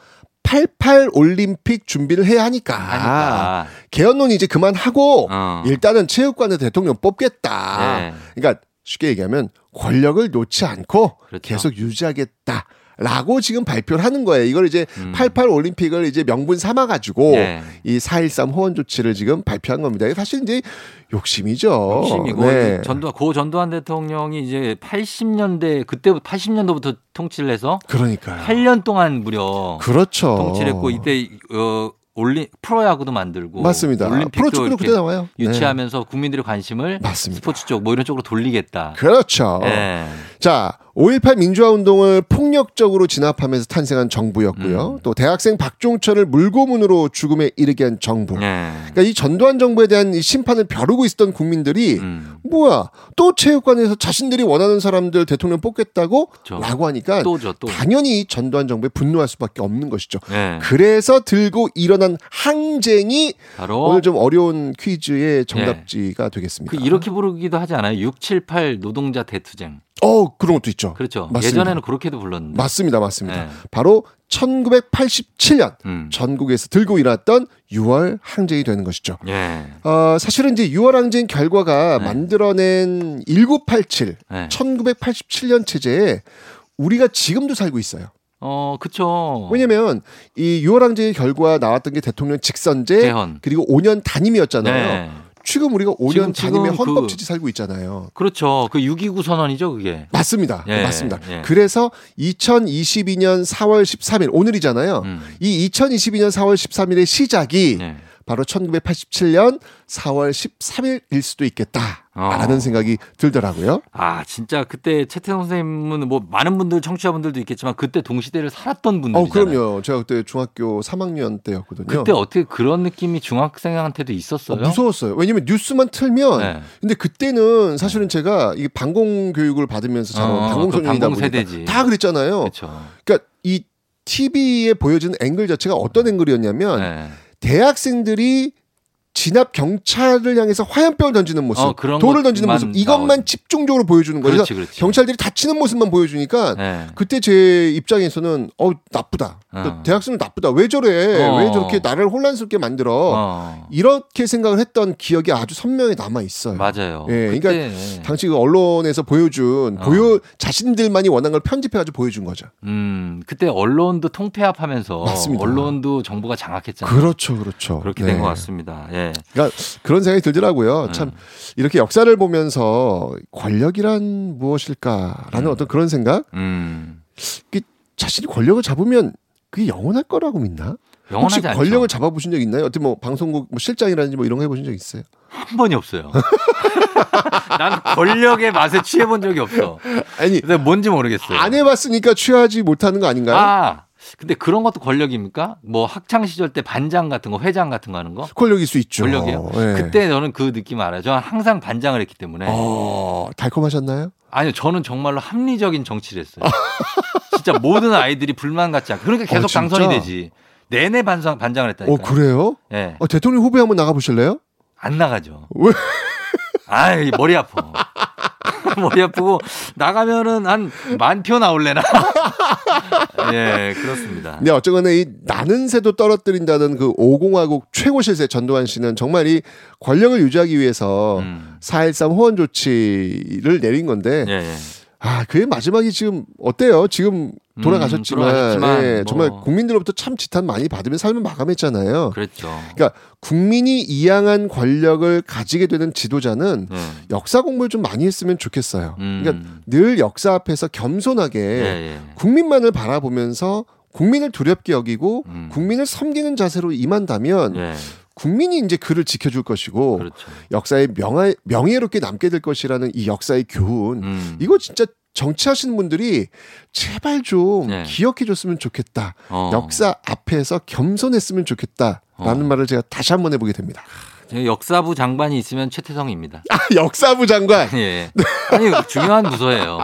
88 올림픽 준비를 해야 하니까, 하니까. 개헌론이 이제 그만하고 어. 일단은 체육관에 대통령 뽑겠다. 네. 그러니까 쉽게 얘기하면 권력을 놓지 않고 그렇죠. 계속 유지하겠다. 라고 지금 발표를 하는 거예요. 이걸 이제 88 올림픽을 이제 명분 삼아 가지고 음. 네. 이4.13 호원 조치를 지금 발표한 겁니다. 이게 사실 이제 욕심이죠. 욕심이고 네. 전두 고 전두환 대통령이 이제 80년대 그때부터 80년도부터 통치를 해서 그러니까요. 8년 동안 무려 그렇죠. 통치를 했고 이때 어 올림 프로야구도 만들고 맞습니다. 올림픽도 그때 나와요. 네. 유치하면서 국민들의 관심을 스포츠 쪽 뭐 이런 쪽으로 돌리겠다. 그렇죠. 예. 자, 5.18 민주화 운동을 폭력적으로 진압하면서 탄생한 정부였고요. 음. 또 대학생 박종철을 물고문으로 죽음에 이르게 한 정부. 예. 그러니까 이 전두환 정부에 대한 이 심판을 벼르고 있었던 국민들이 음. 뭐야 또 체육관에서 자신들이 원하는 사람들 대통령 뽑겠다고 라고 하니까 또죠, 또. 당연히 전두환 정부에 분노할 수밖에 없는 것이죠. 예. 그래서 들고 일어난 항쟁이 바로 오늘 좀 어려운 퀴즈의 정답지가 되겠습니다. 그 이렇게 부르기도 하지 않아요? 678 노동자 대투쟁. 어 그런 것도 있죠. 그렇죠. 맞습니다. 예전에는 그렇게도 불렀는데. 맞습니다, 맞습니다. 네. 바로 1987년 음. 전국에서 들고 일어났던 6월 항쟁이 되는 것이죠. 예. 어, 사실은 이제 6월 항쟁 결과가 네. 만들어낸 1987, 네. 1987년 체제에 우리가 지금도 살고 있어요. 어, 그쵸. 왜냐면 이 6월 항쟁의 결과 나왔던 게 대통령 직선제 개헌. 그리고 5년 단임이었잖아요. 네. 지금 우리가 5년 지금- 지금 헌법 그- 취지 살고 있잖아요. 그렇죠. 그 6.29 선언이죠, 그게. 맞습니다. 예, 맞습니다. 예. 그래서 2022년 4월 13일 오늘이잖아요. 음. 이 2022년 4월 13일의 시작이 네. 바로 1987년 4월 13일일 수도 있겠다라는 어. 생각이 들더라고요. 아, 진짜 그때 최태성 선생님은 뭐 많은 분들, 청취자분들도 있겠지만 그때 동시대를 살았던 어, 분들이잖아요. 그럼요. 제가 그때 중학교 3학년 때였거든요. 그때 어떻게 그런 느낌이 중학생한테도 있었어요? 어, 무서웠어요. 왜냐면 뉴스만 틀면 네. 근데 그때는 사실은 제가 이 방공 교육을 받으면서 자란 어, 방공소년이다 그 보니까 세대지. 다 그랬잖아요. 그렇죠. 그러니까 이 TV에 보여지는 앵글 자체가 어떤 앵글이었냐면 네. 대학생들이 진압 경찰을 향해서 화염병을 던지는 모습, 어, 돌을 던지는 모습 이것만 나오죠. 집중적으로 보여주는 거예요. 그렇지. 경찰들이 다치는 모습만 보여주니까 네. 그때 제 입장에서는 어 나쁘다. 어. 대학생은 나쁘다. 왜 저래? 어. 왜 저렇게 나를 혼란스럽게 만들어? 어. 이렇게 생각을 했던 기억이 아주 선명히 남아 있어요. 맞아요. 예, 그러니까 그때- 당시 그 언론에서 보여준 어. 보여 자신들만이 원한 걸 편집해가지고 보여준 거죠. 음, 그때 언론도 통폐합하면서 맞습니다. 언론도 정부가 장악했잖아요. 그렇죠, 그렇죠. 그렇게 네. 된것 같습니다. 예. 그러니까 그런 생각이 들더라고요. 네. 참 이렇게 역사를 보면서 권력이란 무엇일까라는 어떤 그런 생각. 음. 그 자신이 권력을 잡으면 그게 영원할 거라고 믿나? 혹시 않죠. 권력을 잡아보신 적 있나요? 어떻게 뭐 방송국 뭐 실장이라든지 뭐 이런 거 해보신 적 있어요? 한 번이 없어요. [laughs] 난 권력의 맛에 취해본 적이 없어. 아니, 근데 뭔지 모르겠어요. 안 해봤으니까 취하지 못하는 거 아닌가요? 아, 근데 그런 것도 권력입니까? 뭐 학창 시절 때 반장 같은 거, 회장 같은 거 하는 거? 권력일 수 있죠. 권력이요? 예. 그때 저는 그 느낌 알아요. 저는 항상 반장을 했기 때문에. 어, 달콤하셨나요? 아니요, 저는 정말로 합리적인 정치를 했어요. [laughs] 진짜 모든 아이들이 불만 갖지 않고. 그러니까 계속 어? 당선이 되지. 내내 반장, 반장을 했다니까. 어 그래요? 예. 어, 대통령 후보에 한번 나가보실래요? 안 나가죠. 왜? 아이, 머리 아파. [laughs] 머리 아프고 나가면은 한 만 표 나올래나? [laughs] 예, 그렇습니다. 네, 어쨌거나 이 나는 새도 떨어뜨린다는 그 오공화국 최고 실세 전두환 씨는 정말 이 권력을 유지하기 위해서 음. 4.13 호원 조치를 내린 건데 예, 예. 아, 그의 마지막이 지금 어때요? 지금 돌아가셨지만, 음, 돌아가셨지만 예, 뭐. 정말 국민들로부터 참 지탄 많이 받으며 삶을 마감했잖아요. 그랬죠. 그러니까 국민이 이양한 권력을 가지게 되는 지도자는 네. 역사 공부를 좀 많이 했으면 좋겠어요. 음. 그러니까 늘 역사 앞에서 겸손하게 예, 예. 국민만을 바라보면서 국민을 두렵게 여기고 음. 국민을 섬기는 자세로 임한다면 예. 국민이 이제 그를 지켜줄 것이고 그렇죠. 역사에 명예, 명예롭게 남게 될 것이라는 이 역사의 교훈 음. 이거 진짜 정치하시는 분들이 제발 좀 네. 기억해 줬으면 좋겠다. 어. 역사 앞에서 겸손했으면 좋겠다라는 어. 말을 제가 다시 한번 해보게 됩니다. 저 역사부 장관이 있으면 최태성입니다. 아, 역사부 장관. [laughs] 예. 아니, 중요한 부서예요.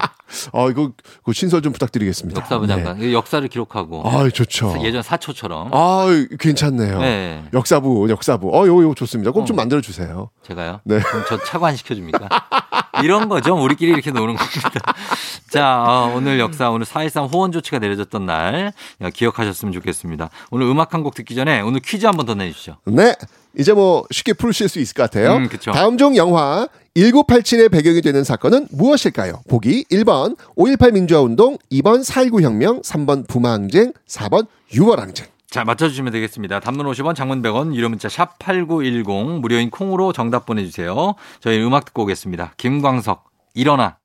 어, 이거 그 신설 좀 부탁드리겠습니다. 역사부 네. 장관. 역사를 기록하고. 아, 좋죠. 예전 사초처럼. 아, 괜찮네요. 네. 역사부, 역사부. 어, 요거, 요거 좋습니다. 꼭좀 어. 만들어 주세요. 제가요? 네. 그럼 저 차관 시켜 줍니까? [laughs] 이런 거죠. 우리끼리 이렇게 노는 겁니다. [laughs] 자, 어, 오늘 역사, 오늘 4.13 호원 조치가 내려졌던 날 야, 기억하셨으면 좋겠습니다. 오늘 음악 한 곡 듣기 전에 오늘 퀴즈 한 번 더 내주시죠. 네. 이제 뭐 쉽게 풀으실 수 있을 것 같아요. 음. 다음 중 영화 1987의 배경이 되는 사건은 무엇일까요? 보기 1번 5.18 민주화운동, 2번 4.19 혁명, 3번 부마항쟁, 4번 6월항쟁. 자, 맞춰주시면 되겠습니다. 단문 50원, 장문 100원, 유료 문자 샵 8910, 무료인 콩으로 정답 보내주세요. 저희 음악 듣고 오겠습니다. 김광석, 일어나.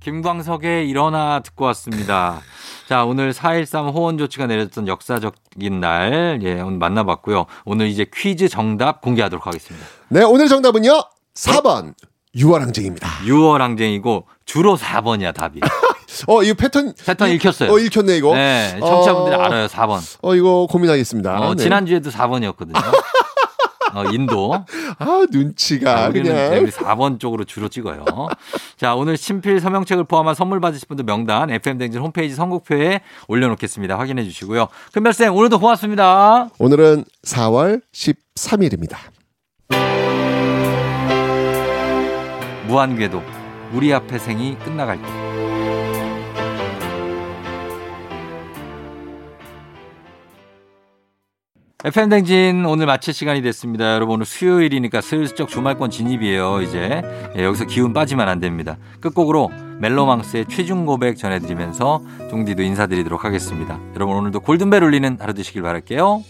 김광석의 일어나 듣고 왔습니다. 자, 오늘 4.13 호원 조치가 내렸던 역사적인 날, 예, 오늘 만나봤고요. 오늘 이제 퀴즈 정답 공개하도록 하겠습니다. 네, 오늘 정답은요. 4번. 유월항쟁입니다. 6월 항쟁이고 주로 4번이야, 답이. 어, 이 패턴. 패턴 읽혔어요. 어, 읽혔네, 이거. 네, 청취자분들이 어, 알아요, 4번. 어, 이거 고민하겠습니다. 어, 네. 지난주에도 4번이었거든요. 어, 인도. [laughs] 아, 눈치가 우리는 그냥. 우리 4번 쪽으로 주로 찍어요. 자, 오늘 친필 서명책을 포함한 선물 받으실 분들 명단 FM댕진 홈페이지 선곡표에 올려놓겠습니다. 확인해 주시고요. 큰별쌤, 오늘도 고맙습니다. 오늘은 4월 13일입니다. 무한궤도, 우리 앞의 생이 끝나갈 때. FM댕진 오늘 마칠 시간이 됐습니다. 여러분 오늘 수요일이니까 슬쩍 주말권 진입이에요. 이제 예, 여기서 기운 빠지면 안 됩니다. 끝곡으로 멜로망스의 최중 고백 전해드리면서 종디도 인사드리도록 하겠습니다. 여러분 오늘도 골든벨 울리는 하루 되시길 바랄게요.